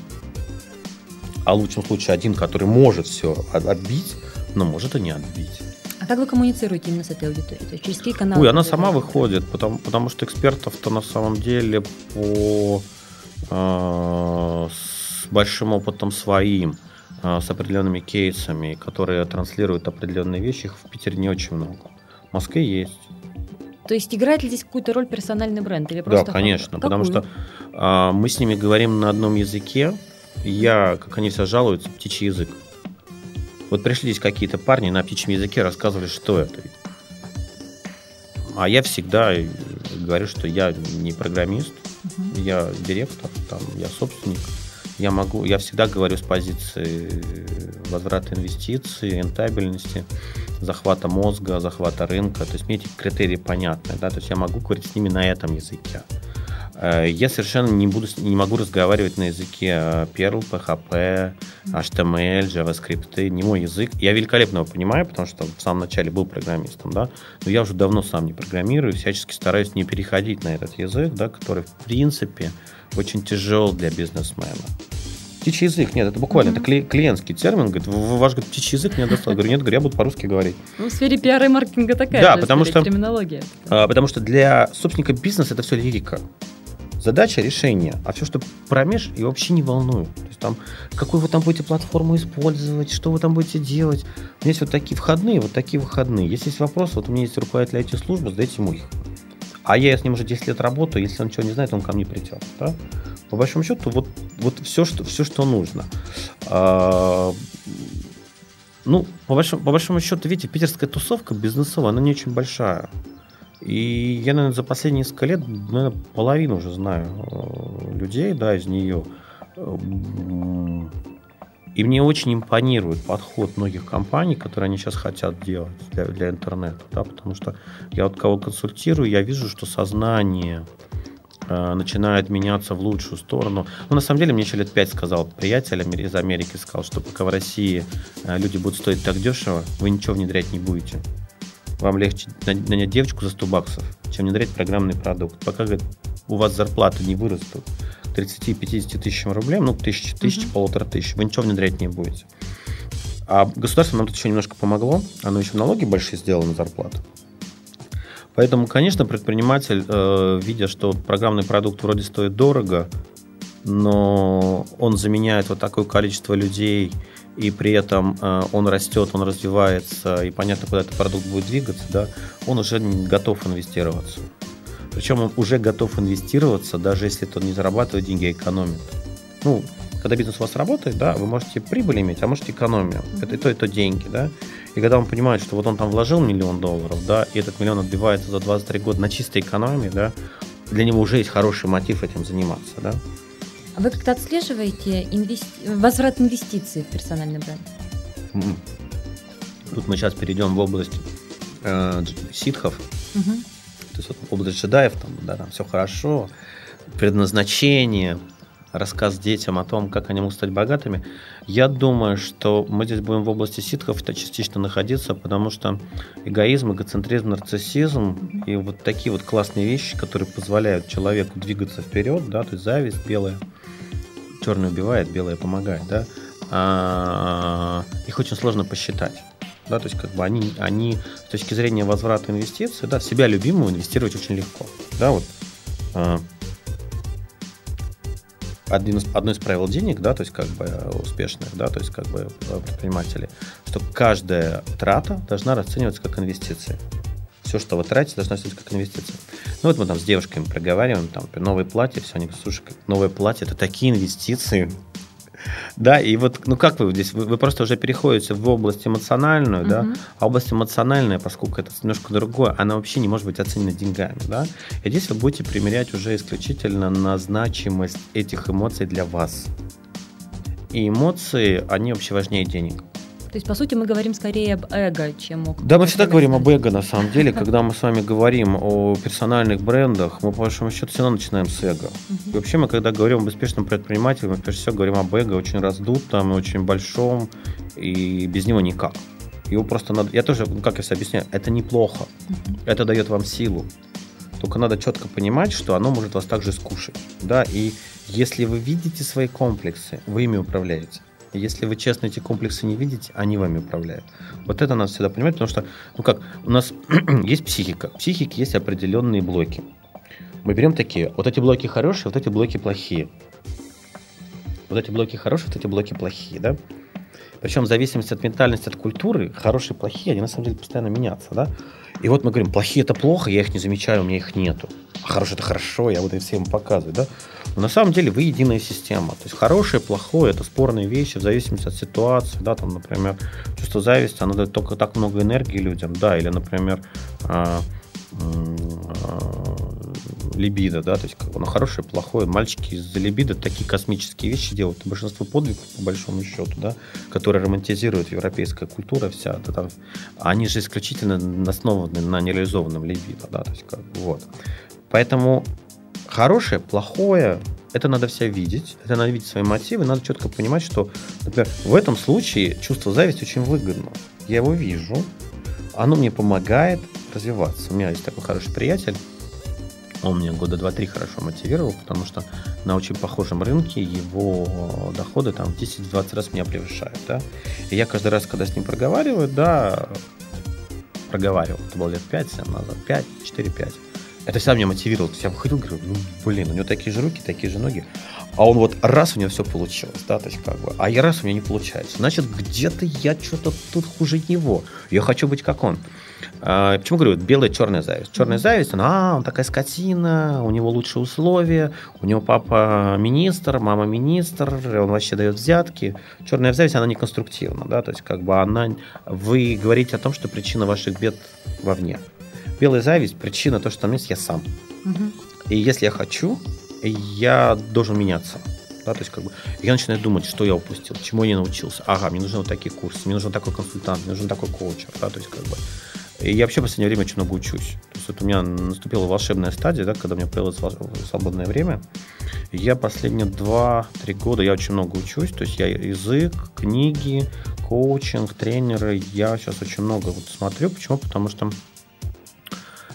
а в лучшем случае один, который может все отбить, но может и не отбить. А как вы коммуницируете именно с этой аудиторией? То есть через какие каналы? Ой, она сама выходит, потому, потому что экспертов-то на самом деле по э, с большим опытом своим, э, с определенными кейсами, которые транслируют определенные вещи, их в Питере не очень много. В Москве есть. То есть играет ли здесь какую-то роль персональный бренд? Или Да, просто конечно, потому Какую? что а, мы с ними говорим на одном языке. Я, как они все жалуются, птичий язык. Вот пришли здесь какие-то парни на птичьем языке рассказывали, что это. А я всегда говорю, что я не программист, Мгм. я директор, там, я собственник. Я могу, я всегда говорю с позиции возврата инвестиций, рентабельности, захвата мозга, захвата рынка. То есть мне эти критерии понятны, да, то есть я могу говорить с ними на этом языке. Э, Я совершенно не, буду, не могу разговаривать на языке э, Perl, PHP, HTML, JavaScript, не мой язык. Я великолепно его понимаю, потому что в самом начале был программистом, да, но я уже давно сам не программирую, всячески стараюсь не переходить на этот язык, да, который, в принципе, очень тяжел для бизнесмена. Птичий язык, нет, это буквально, Мгм. это кли- клиентский термин, говорит, «В- ваш говорит, птичий язык не достал. Я говорю, нет, говорю, я буду по-русски говорить. Ну, в сфере пиара и маркетинга такая Да, же потому что- терминология. А, Потому что для собственника бизнеса это все лирика. Задача, решение. А все, что промеж, и вообще не волнует. То есть там, какую вы там будете платформу использовать, что вы там будете делать. У меня есть вот такие входные, вот такие выходные. Если есть вопросы, вот у меня есть руководитель IT-службы, задайте ему их. А я с ним уже 10 лет работаю, если он ничего не знает, он ко мне придет. Да? По большому счету, вот, вот все, что, все, что нужно. А, ну, по большому, по большому счету, видите, питерская тусовка бизнесовая, она не очень большая. И я, наверное, за последние несколько лет, наверное, половину уже знаю э, людей, да, из нее. И мне очень импонирует подход многих компаний, которые они сейчас хотят делать для, для интернета, да, потому что я вот кого консультирую, я вижу, что сознание начинает меняться в лучшую сторону. Ну, на самом деле, мне еще лет пять сказал приятель из Америки, сказал, что пока в России э, люди будут стоить так дешево, вы ничего внедрять не будете. Вам легче нанять девочку за 100 баксов, чем внедрять программный продукт. Пока говорит, у вас зарплаты не вырастут, 30-50 тысячам рублей, ну, тысяч, тысяч, mm-hmm. полутора тысяч, вы ничего внедрять не будете. А государство нам тут еще немножко помогло, оно еще налоги большие сделало на зарплату. Поэтому, конечно, предприниматель, э, видя, что программный продукт вроде стоит дорого, но он заменяет вот такое количество людей, и при этом э, он растет, он развивается, и понятно, куда этот продукт будет двигаться, да, он уже готов инвестироваться. Причем он уже готов инвестироваться, даже если он не зарабатывает деньги, а экономит. Ну, когда бизнес у вас работает, да, вы можете прибыль иметь, а можете экономию. Это и то, и то деньги, да. И когда он понимает, что вот он там вложил миллион долларов, да, и этот миллион отбивается за 23 года на чистой экономии, да, для него уже есть хороший мотив этим заниматься, да. А вы как-то отслеживаете инвести... возврат инвестиций в персональный бренд? Тут мы сейчас перейдем в область э, ситхов. Угу. То есть вот область джедаев, там, да, там все хорошо, предназначение, рассказ детям о том, как они могут стать богатыми. Я думаю, что мы здесь будем в области ситхов это частично находиться, потому что эгоизм, эгоцентризм, нарциссизм и вот такие вот классные вещи, которые позволяют человеку двигаться вперед, да, то есть зависть белая, черный убивает, белое помогает, да, а, их очень сложно посчитать да, то есть как бы они, они с точки зрения возврата инвестиций, да, себя любимого инвестировать очень легко, да, вот э, один из, одно из правил денег, да, то есть как бы успешных, да, то есть как бы предпринимателей, что каждая трата должна расцениваться как инвестиция. Все, что вы тратите, должно расцениваться как инвестиция. Ну вот мы там с девушками проговариваем, там, новые платья, все, они слушай, новое платье, это такие инвестиции, да, и вот, ну как вы здесь, вы, вы просто уже переходите в область эмоциональную, да, а область эмоциональная, поскольку это немножко другое, она вообще не может быть оценена деньгами, да, и здесь вы будете примерять уже исключительно на значимость этих эмоций для вас. И эмоции, они вообще важнее денег. То есть, по сути, мы говорим скорее об эго, чем о... Да, мы всегда говорим об эго, на самом деле. Когда мы с вами говорим о персональных брендах, мы, по большому счету, все равно начинаем с эго. И вообще, мы, когда говорим об успешном предпринимателе, мы, прежде всего, говорим об эго очень раздутом, очень большом, и без него никак. Его просто надо... Я тоже, ну, как я себе объясняю, это неплохо. Это дает вам силу. Только надо четко понимать, что оно может вас также скушать. Да, и если вы видите свои комплексы, вы ими управляете. Если вы честно эти комплексы не видите, они вами управляют. Вот это надо всегда понимать, потому что, ну как, у нас есть психика. В психике есть определенные блоки. Мы берем такие, вот эти блоки хорошие, вот эти блоки плохие. Вот эти блоки хорошие, вот эти блоки плохие, да? Причем в зависимости от ментальности, от культуры, хорошие и плохие, они на самом деле постоянно меняются, да? И вот мы говорим, плохие это плохо, я их не замечаю, у меня их нету. А хорошие это хорошо, я буду всем показывать, да? Но на самом деле вы единая система. То есть хорошее, плохое это спорные вещи в зависимости от ситуации, да, там, например, чувство зависти, оно дает только так много энергии людям, да, или, например, а, либидо, да, то есть как бы, ну, хорошее, плохое. Мальчики из-за либидо такие космические вещи делают. Большинство подвигов, по большому счету, да, которые романтизирует европейская культура вся, да, там, они же исключительно основаны на нереализованном либидо, да, то есть как, вот. Поэтому хорошее, плохое, это надо все видеть, это надо видеть свои мотивы, надо четко понимать, что, например, в этом случае чувство зависти очень выгодно. Я его вижу, оно мне помогает развиваться. У меня есть такой хороший приятель, он меня года два-три хорошо мотивировал, потому что на очень похожем рынке его доходы там в 10-20 раз меня превышают, да. И я каждый раз, когда с ним проговариваю, да, проговаривал, это было лет 5 назад, 5, 4-5, это всегда меня мотивировало. Я выходил, говорю, ну, блин, у него такие же руки, такие же ноги. А он вот раз у него все получилось, да, то есть как бы, а я раз у меня не получается. Значит, где-то я что-то тут хуже него. Я хочу быть как он. А, почему говорю, белая черная зависть? Черная зависть, она, а, он такая скотина, у него лучшие условия, у него папа министр, мама министр, он вообще дает взятки. Черная зависть, она не конструктивна, да, то есть как бы она, вы говорите о том, что причина ваших бед вовне. Белая зависть, причина то, что там есть я сам. Угу. И если я хочу, я должен меняться. Да, то есть как бы я начинаю думать, что я упустил, чему я не научился. Ага, мне нужны вот такие курсы, мне нужен такой консультант, мне нужен такой коучер. Да, то есть как бы и я вообще в последнее время очень много учусь. То есть вот у меня наступила волшебная стадия, да, когда у меня появилось свободное время. Я последние 2-3 года я очень много учусь. То есть я язык, книги, коучинг, тренеры. Я сейчас очень много вот смотрю. Почему? Потому что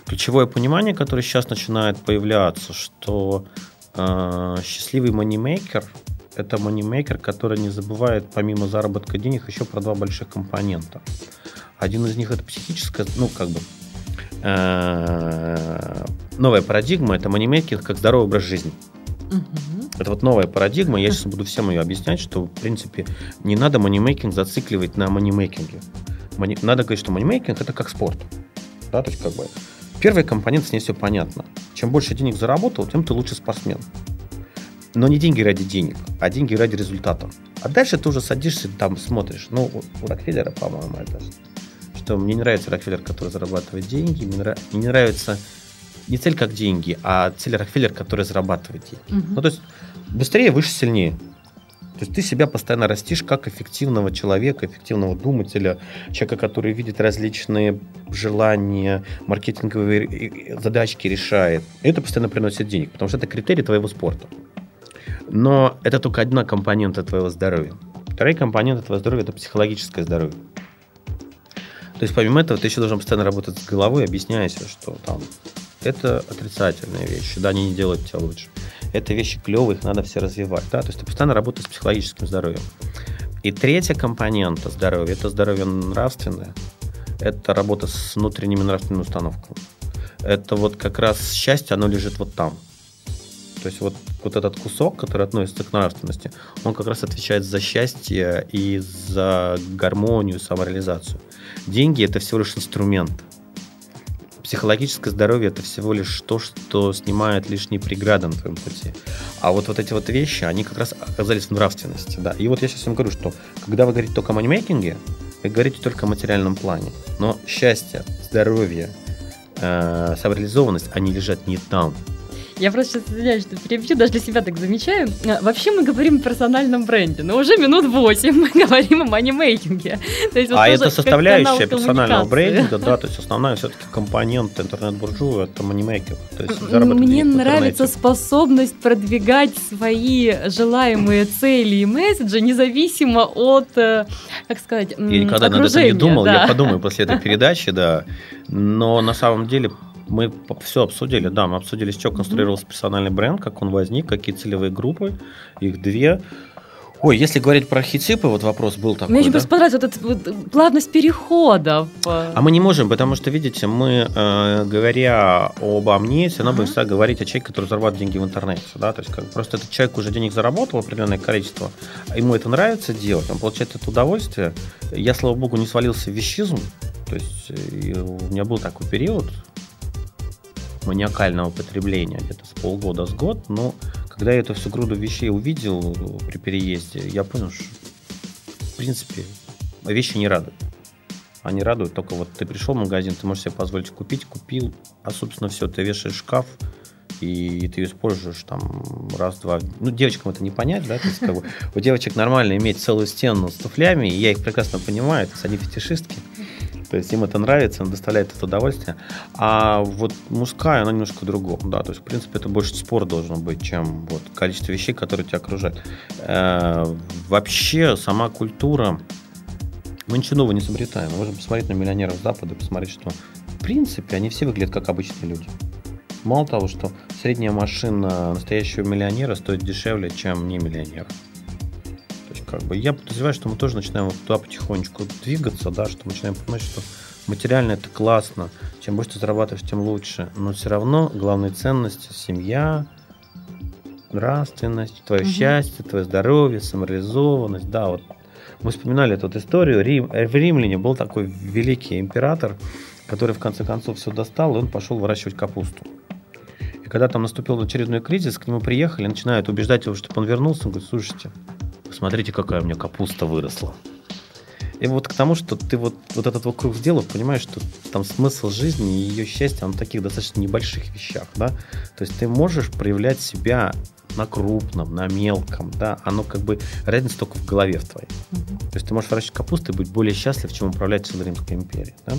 ключевое понимание, которое сейчас начинает появляться, что счастливый манимейкер – это манимейкер, который не забывает помимо заработка денег еще про два больших компонента – один из них это психическая, ну, как бы, э, новая парадигма, это манимейкинг как здоровый образ жизни. Угу. Это вот новая парадигма, я сейчас буду всем ее объяснять, что, в принципе, не надо манимейкинг зацикливать на манимейкинге. Мани... Надо говорить, что манимейкинг – это как спорт. Да, то есть, как бы, первый компонент, с ней все понятно. Чем больше денег заработал, тем ты лучше спортсмен. Но не деньги ради денег, а деньги ради результата. А дальше ты уже садишься, там смотришь. Ну, у Рокфеллера, по-моему, это что мне не нравится Рокфеллер, который зарабатывает деньги, мне, нрав... мне не нравится не цель как деньги, а цель Рокфеллер, который зарабатывает деньги. Угу. Ну, то есть быстрее, выше, сильнее. То есть ты себя постоянно растишь как эффективного человека, эффективного думателя, человека, который видит различные желания, маркетинговые задачки решает. Это постоянно приносит денег, потому что это критерий твоего спорта. Но это только одна компонента твоего здоровья. Вторая компонента твоего здоровья – это психологическое здоровье. То есть помимо этого ты еще должен постоянно работать с головой, объясняя себе, что там это отрицательные вещи, да, они не делают тебя лучше. Это вещи клевые, их надо все развивать, да, то есть ты постоянно работаешь с психологическим здоровьем. И третья компонента здоровья – это здоровье нравственное, это работа с внутренними нравственными установками. Это вот как раз счастье, оно лежит вот там. То есть вот, вот этот кусок, который относится к нравственности, он как раз отвечает за счастье и за гармонию, самореализацию. Деньги – это всего лишь инструмент. Психологическое здоровье – это всего лишь то, что снимает лишние преграды на твоем пути. А вот, вот эти вот вещи, они как раз оказались в нравственности. Да. И вот я сейчас вам говорю, что когда вы говорите только о манимейкинге, вы говорите только о материальном плане. Но счастье, здоровье, э, самореализованность, они лежат не там. Я просто сейчас извиняюсь, что перебью, даже для себя так замечаю. А, вообще мы говорим о персональном бренде, но уже минут восемь мы говорим о манимейкинге. То есть, вот а это составляющая персонального брендинга, да, то есть основная все-таки компонент интернет-буржуя это манимейкинг. Мне нравится способность продвигать свои желаемые цели и месседжи независимо от, э, как сказать, Я никогда над этим не думал, я подумаю после этой передачи, да. Но на самом деле мы все обсудили, да, мы обсудили, с чего конструировался персональный бренд, как он возник, какие целевые группы, их две. Ой, если говорить про архетипы, вот вопрос был такой. Мне очень да? понравилась вот эта вот плавность перехода. А мы не можем, потому что, видите, мы, э, говоря обо мне, все равно uh-huh. будем всегда говорить о человеке, который зарабатывает деньги в интернете. Да? То есть как, просто этот человек уже денег заработал определенное количество, ему это нравится делать, он получает это удовольствие. Я, слава богу, не свалился в вещизм. То есть э, у меня был такой период, маниакального потребления где-то с полгода, с год, но когда я эту всю груду вещей увидел при переезде, я понял, что в принципе вещи не радуют. Они радуют только вот ты пришел в магазин, ты можешь себе позволить купить, купил, а собственно все, ты вешаешь шкаф, и ты используешь там раз-два. Ну, девочкам это не понять, да, то есть как бы у девочек нормально иметь целую стену с туфлями, и я их прекрасно понимаю, то есть они фетишистки. То есть им это нравится, им доставляет это удовольствие. А вот мужская, она немножко другом, да. То есть, в принципе, это больше спор должен быть, чем вот количество вещей, которые тебя окружают. Э, вообще, сама культура, мы ничего нового не изобретаем. Мы можем посмотреть на миллионеров Запада, посмотреть, что в принципе они все выглядят как обычные люди. Мало того, что средняя машина настоящего миллионера стоит дешевле, чем не миллионера как бы. Я подозреваю, что мы тоже начинаем вот туда потихонечку двигаться, да, что мы начинаем понимать, что материально это классно, чем больше ты зарабатываешь, тем лучше, но все равно главные ценности – семья, нравственность, твое угу. счастье, твое здоровье, самореализованность, да, вот мы вспоминали эту вот историю, Рим, в Римляне был такой великий император, который в конце концов все достал, и он пошел выращивать капусту. И когда там наступил очередной кризис, к нему приехали, начинают убеждать его, чтобы он вернулся, он говорит, слушайте, посмотрите, какая у меня капуста выросла. И вот к тому, что ты вот, вот этот вот круг сделал, понимаешь, что там смысл жизни и ее счастье, он в таких достаточно небольших вещах, да. То есть ты можешь проявлять себя на крупном, на мелком, да, оно как бы разница только в голове в твоей. Угу. То есть ты можешь выращивать капусту и быть более счастлив, чем управлять Римской империей. Да?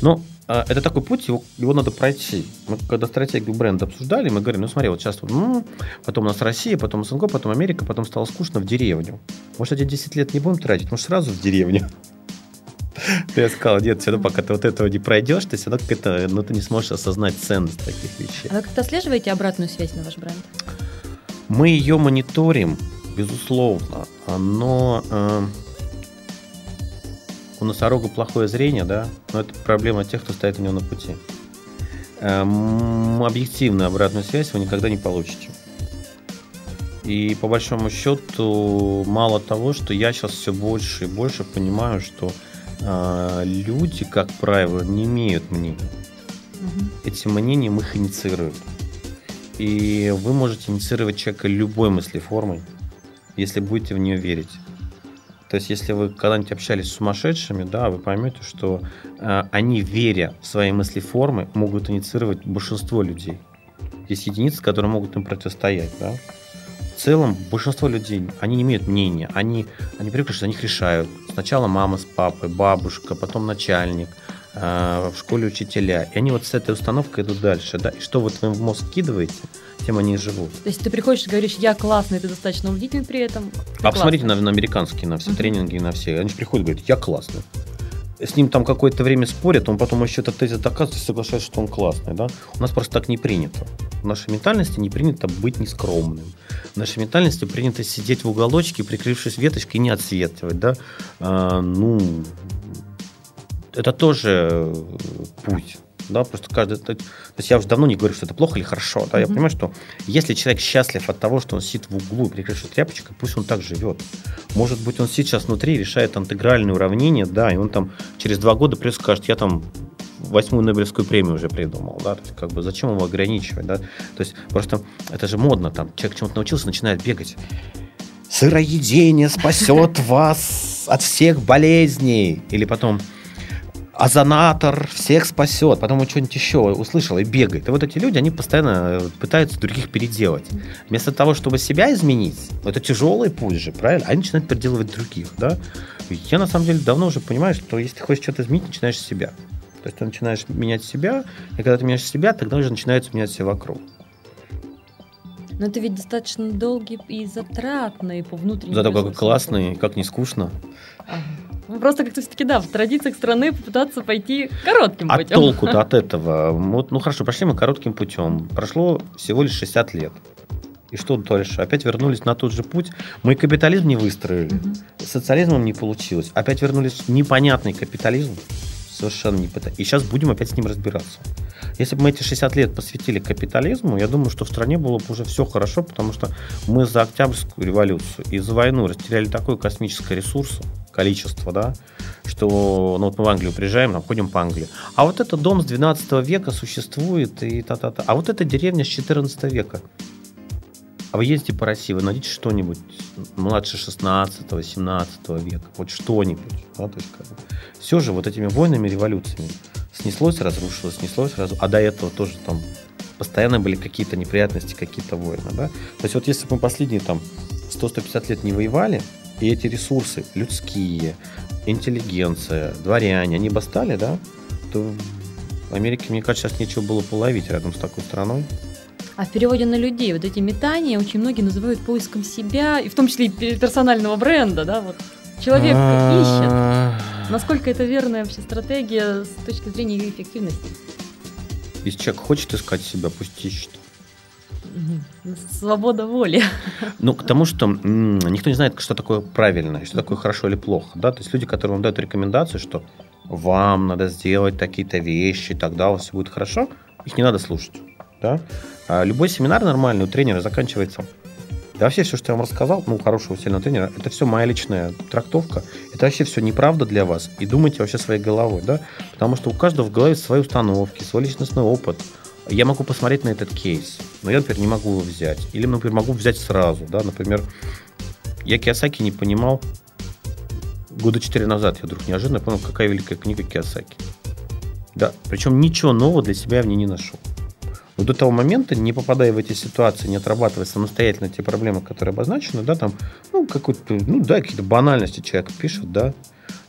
Но это такой путь, его, его надо пройти. Мы когда стратегию бренда обсуждали, мы говорим, ну смотри, вот сейчас ну, потом у нас Россия, потом СНГ, потом Америка, потом стало скучно в деревню. Может, эти 10 лет не будем тратить, может, сразу в деревню. Я сказал, нет, все равно пока ты вот этого не пройдешь, ты все равно как-то, ну, ты не сможешь осознать ценность таких вещей. А вы как-то отслеживаете обратную связь на ваш бренд? Мы ее мониторим, безусловно, но э, у носорога плохое зрение, да, но это проблема тех, кто стоит у него на пути. Э, объективную обратную связь вы никогда не получите. И по большому счету, мало того, что я сейчас все больше и больше понимаю, что э, люди, как правило, не имеют мнения. Угу. Эти мнения мы их инициируем. И вы можете инициировать человека любой мыслеформой, если будете в нее верить. То есть, если вы когда-нибудь общались с сумасшедшими, да, вы поймете, что э, они, веря в свои мыслеформы, могут инициировать большинство людей. Есть единицы, которые могут им противостоять, да. В целом, большинство людей, они не имеют мнения, они, они привыкли, что за них решают. Сначала мама с папой, бабушка, потом начальник, в школе учителя. И они вот с этой установкой идут дальше, да. И что вот вы в мозг вкидываете, тем они и живут. То есть ты приходишь и говоришь, я классный, ты достаточно убедительный при этом. А посмотрите на, на американские, на все uh-huh. тренинги, на все. Они же приходят и говорят, я классный. С ним там какое-то время спорят, он потом еще этот тезис доказывает и соглашается, что он классный. Да? У нас просто так не принято. В нашей ментальности не принято быть нескромным. В нашей ментальности принято сидеть в уголочке, прикрывшись веточкой, и не отсветивать. Да? А, ну, это тоже путь да, просто каждый, то есть я уже давно не говорю, что это плохо или хорошо, да, mm-hmm. я понимаю, что если человек счастлив от того, что он сидит в углу и прикрывшись тряпочкой, пусть он так живет. Может быть, он сейчас внутри решает интегральные уравнения, да, и он там через два года плюс скажет, я там восьмую Нобелевскую премию уже придумал, да, то есть, как бы зачем его ограничивать, да, то есть просто это же модно, там, человек чему-то научился, начинает бегать, сыроедение спасет вас от всех болезней, или потом озонатор всех спасет, потом он что-нибудь еще услышал и бегает. И вот эти люди, они постоянно э, пытаются других переделать. Вместо того, чтобы себя изменить, это тяжелый путь же, правильно? Они начинают переделывать других, да? Я на самом деле давно уже понимаю, что если ты хочешь что-то изменить, начинаешь с себя. То есть ты начинаешь менять себя, и когда ты меняешь себя, тогда уже начинается менять все вокруг. Но это ведь достаточно долгий и затратный по внутреннему. Зато как классный, как не скучно. Ага. Просто как-то все-таки, да, в традициях страны попытаться пойти коротким путем. А толку-то от этого? Вот, ну хорошо, пошли мы коротким путем. Прошло всего лишь 60 лет. И что дальше? Опять вернулись на тот же путь. Мы капитализм не выстроили, угу. социализмом не получилось. Опять вернулись в непонятный капитализм. Совершенно непонятно. И сейчас будем опять с ним разбираться. Если бы мы эти 60 лет посвятили капитализму, я думаю, что в стране было бы уже все хорошо, потому что мы за Октябрьскую революцию и за войну растеряли такое космическое ресурс, количество, да, что ну, вот мы в Англию приезжаем, там ходим по Англии. А вот этот дом с 12 века существует, и та-та-та. А вот эта деревня с 14 века. А вы ездите по России, вы найдите что-нибудь младше 16-17 века, вот что-нибудь. Да, то есть, как бы, все же вот этими войнами, революциями снеслось, разрушилось, снеслось, разрушилось. А до этого тоже там постоянно были какие-то неприятности, какие-то войны. Да? То есть вот если бы мы последние там 100-150 лет не воевали, и эти ресурсы людские, интеллигенция, дворяне, они бы стали, да, то в Америке, мне кажется, сейчас нечего было половить рядом с такой страной. А в переводе на людей вот эти метания очень многие называют поиском себя, и в том числе и персонального бренда, да, вот человек ищет. Насколько это верная вообще стратегия с точки зрения ее эффективности? Если человек хочет искать себя, пусть ищет. Свобода воли. Ну, к тому, что никто не знает, что такое правильно, что такое хорошо или плохо. Да? То есть люди, которые вам дают рекомендацию, что вам надо сделать такие-то вещи, тогда у вас все будет хорошо, их не надо слушать. Да? А любой семинар нормальный у тренера заканчивается да вообще все, что я вам рассказал, ну, хорошего сильного тренера, это все моя личная трактовка. Это вообще все неправда для вас. И думайте вообще своей головой, да? Потому что у каждого в голове свои установки, свой личностный опыт. Я могу посмотреть на этот кейс, но я, например, не могу его взять. Или, например, могу взять сразу, да? Например, я Киосаки не понимал года четыре назад. Я вдруг неожиданно понял, какая великая книга Киосаки. Да, причем ничего нового для себя я в ней не нашел. Но до того момента, не попадая в эти ситуации, не отрабатывая самостоятельно те проблемы, которые обозначены, да, там, ну, какой-то, ну, да, какие-то банальности человек пишет, да.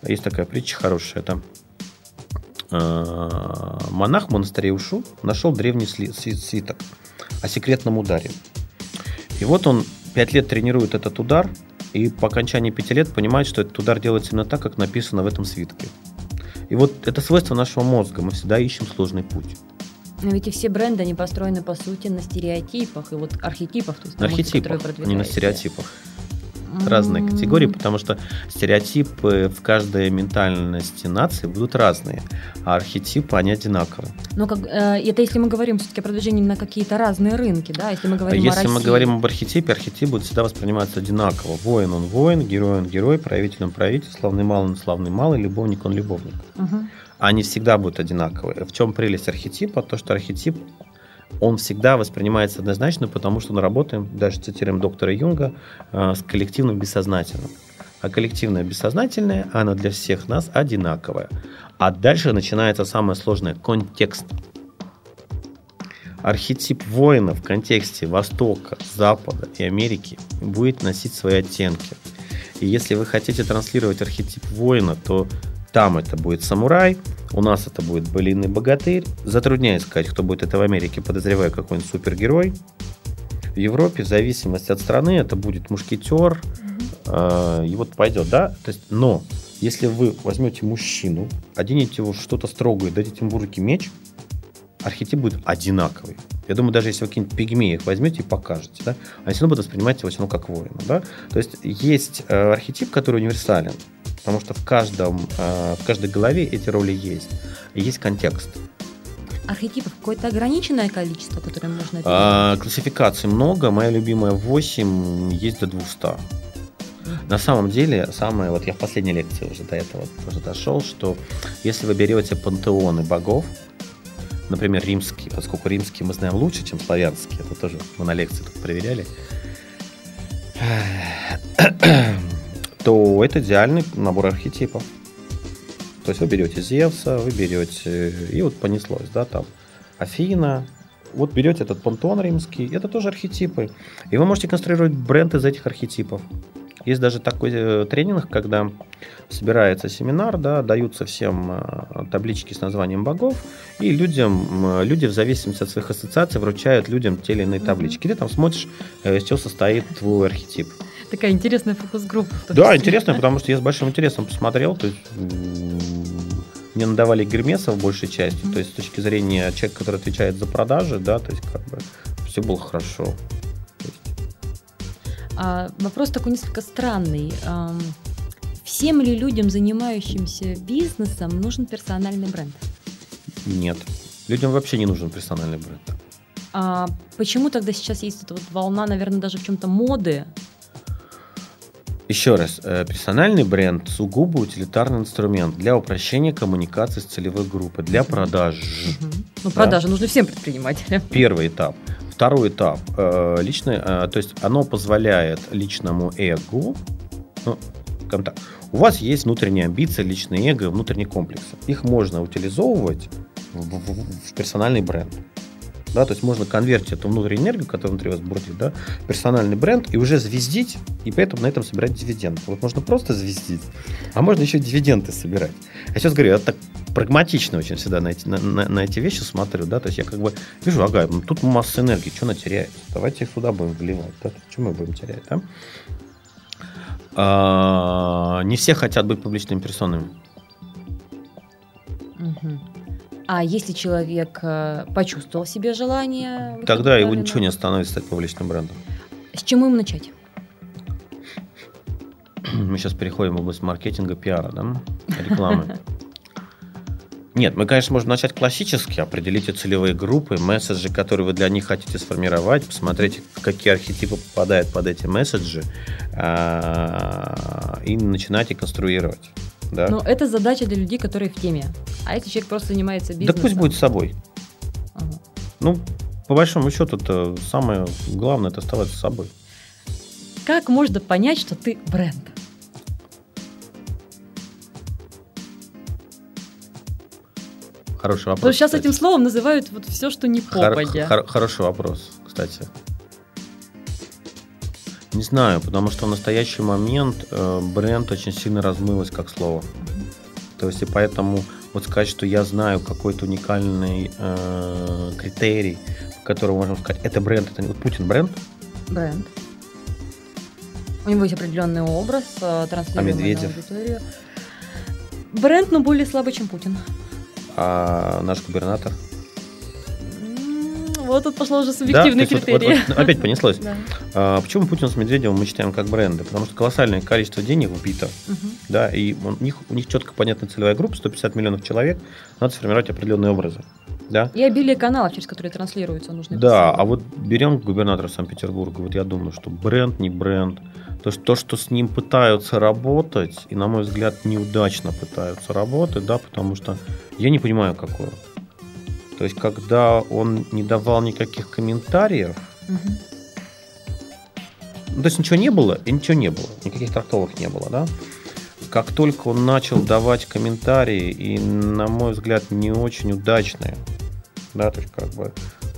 Есть такая притча хорошая, там, монах в монастыре ушел, нашел древний свиток о секретном ударе. И вот он пять лет тренирует этот удар, и по окончании пяти лет понимает, что этот удар делается именно так, как написано в этом свитке. И вот это свойство нашего мозга. Мы всегда ищем сложный путь. Но ведь и все бренды, они построены, по сути, на стереотипах и вот архетипах. То есть на архетипах, не на стереотипах. Разные категории, потому что стереотипы в каждой ментальности нации будут разные, а архетипы, они одинаковые. Но как, э, это если мы говорим все-таки о продвижении на какие-то разные рынки, да, если мы говорим если о России. мы говорим об архетипе, архетип будет всегда восприниматься одинаково. Воин он воин, герой он герой, правитель он правитель, славный малый он славный малый, любовник он любовник. Угу они всегда будут одинаковые. В чем прелесть архетипа? То, что архетип он всегда воспринимается однозначно, потому что мы работаем, даже цитируем доктора Юнга, э, с коллективным бессознательным. А коллективное бессознательное, оно для всех нас одинаковое. А дальше начинается самое сложное – контекст. Архетип воина в контексте Востока, Запада и Америки будет носить свои оттенки. И если вы хотите транслировать архетип воина, то там это будет самурай, у нас это будет былинный богатырь. Затрудняюсь сказать, кто будет это в Америке, подозреваю какой-нибудь супергерой. В Европе, в зависимости от страны, это будет мушкетер. Mm-hmm. и вот пойдет, да? То есть, но если вы возьмете мужчину, оденете его что-то строгое, дадите ему в руки меч, архетип будет одинаковый. Я думаю, даже если вы какие-нибудь пигмеев возьмете и покажете, да, они все равно будут воспринимать его все равно как воина. Да? То есть есть э, архетип, который универсален, потому что в, каждом, э, в каждой голове эти роли есть. И есть контекст. Архетипов какое-то ограниченное количество, которое можно а, Классификаций много. Моя любимая 8, есть до 200. На самом деле, самое, вот я в последней лекции уже до этого тоже дошел, что если вы берете пантеоны богов, например, римские, поскольку римские мы знаем лучше, чем славянские, это тоже мы на лекции тут проверяли, то это идеальный набор архетипов. То есть вы берете Зевса, вы берете, и вот понеслось, да, там, Афина, вот берете этот пантеон римский, это тоже архетипы. И вы можете конструировать бренд из этих архетипов. Есть даже такой э, тренинг, когда собирается семинар, да, даются всем э, таблички с названием богов, и людям, люди в зависимости от своих ассоциаций вручают людям те или иные таблички. Ты там смотришь, э, из чего состоит твой архетип. Такая интересная фокус-группа. Да, интересная, потому что я с большим интересом посмотрел. То есть, мне надавали Гермеса в большей части, то есть с точки зрения человека, который отвечает за продажи, да, то есть как бы все было хорошо. А, вопрос такой несколько странный. А, всем ли людям, занимающимся бизнесом, нужен персональный бренд? Нет. Людям вообще не нужен персональный бренд. А почему тогда сейчас есть эта вот волна, наверное, даже в чем-то моды еще раз, э, персональный бренд сугубо утилитарный инструмент для упрощения коммуникации с целевой группой, для продаж. Угу. Ну, продажи да? нужны всем предпринимателям. Первый этап. Второй этап. Э, личный, э, то есть оно позволяет личному эго, ну, так, у вас есть внутренние амбиции, личные эго, внутренние комплексы. Их можно утилизовывать в, в, в персональный бренд. Да, то есть можно конвертить эту внутреннюю энергию, которая внутри вас бродит, да, персональный бренд, и уже звездить, и поэтому на этом собирать дивиденды. Вот можно просто звездить, а можно еще дивиденды собирать. Я сейчас говорю, я так прагматично очень всегда на эти, на, на, на эти вещи смотрю, да, то есть я как бы вижу, ага, ну, тут масса энергии, что она теряет? Давайте их сюда будем вливать, да, что мы будем терять, да? А, не все хотят быть публичными персонами. А если человек э, почувствовал себе желание... Тогда его ничего не остановит стать публичным брендом. С чему ему начать? Мы сейчас переходим в область маркетинга, пиара, да? Рекламы. Нет, мы, конечно, можем начать классически, определите целевые группы, месседжи, которые вы для них хотите сформировать, посмотреть, какие архетипы попадают под эти месседжи, а, и начинайте конструировать. Да? Но это задача для людей, которые в теме. А если человек просто занимается бизнесом... Да пусть будет с собой. Ага. Ну, по большому счету, это самое главное, это оставаться собой. Как можно понять, что ты бренд? Хороший вопрос. Потому что сейчас кстати. этим словом называют вот все, что не Хор- попадя. хор- хороший вопрос, кстати. Не знаю, потому что в настоящий момент э, бренд очень сильно размылось как слово. То есть и поэтому вот сказать, что я знаю какой-то уникальный э, критерий, в котором можем сказать, это бренд, это не вот Путин бренд, Бренд. У него есть определенный образ, э, транслируемый А Медведев? на аудиторию. Бренд, но более слабый, чем Путин. а наш губернатор. Вот тут пошло уже субъективные есть вот- критерии. вот- вот опять понеслось. Да. А, почему Путин с Медведевым мы считаем как бренды? Потому что колоссальное количество денег вбито, Мгм. да, и у них, у них четко понятная целевая группа, 150 миллионов человек, надо сформировать определенные образы, да. И обилие каналов, через которые транслируются нужные Да, посылы. а вот берем губернатора Санкт-Петербурга, вот я думаю, что бренд не бренд, то, что, то, что с ним пытаются работать, и, на мой взгляд, неудачно пытаются работать, да, потому что я не понимаю, какое. То есть, когда он не давал никаких комментариев. Ну, то есть ничего не было, и ничего не было. Никаких трактовок не было, да? Как только он начал давать комментарии, и, на мой взгляд, не очень удачные, да, то есть как бы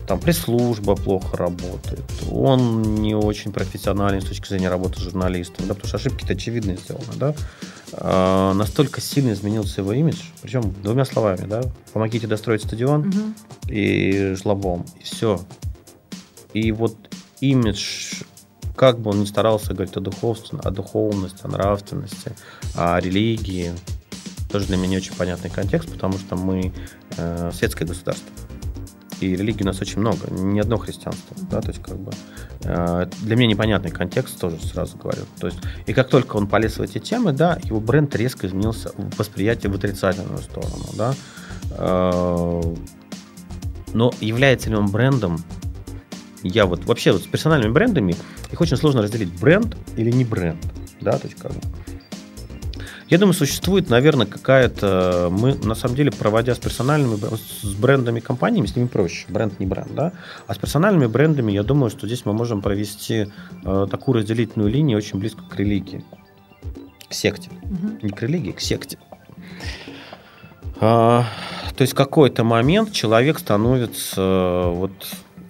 там пресс-служба плохо работает, он не очень профессионален с точки зрения работы с журналистом, да, потому что ошибки-то очевидно сделаны, да, А, настолько сильно изменился его имидж, причем двумя словами, да, помогите достроить стадион, Мгм. и жлобом, и все. И вот имидж, как бы он ни старался говорить о духовности, о духовности, о нравственности, о религии, тоже для меня не очень понятный контекст, потому что мы э, светское государство. И религий у нас очень много, не одно христианство. Да, то есть, как бы, э, для меня непонятный контекст, тоже сразу говорю. То есть, и как только он полез в эти темы, да, его бренд резко изменился в восприятии в отрицательную сторону. Да. Э, но является ли он брендом? Я вот вообще вот с персональными брендами их очень сложно разделить бренд или не бренд, да, то есть как бы. Я думаю, существует, наверное, какая-то... Мы, на самом деле, проводя с персональными, с брендами компаниями, с ними проще. Бренд не бренд, да? А с персональными брендами, я думаю, что здесь мы можем провести э, такую разделительную линию очень близко к религии. К секте. Мгм. Не к религии, к секте. А, то есть в какой-то момент человек становится э, вот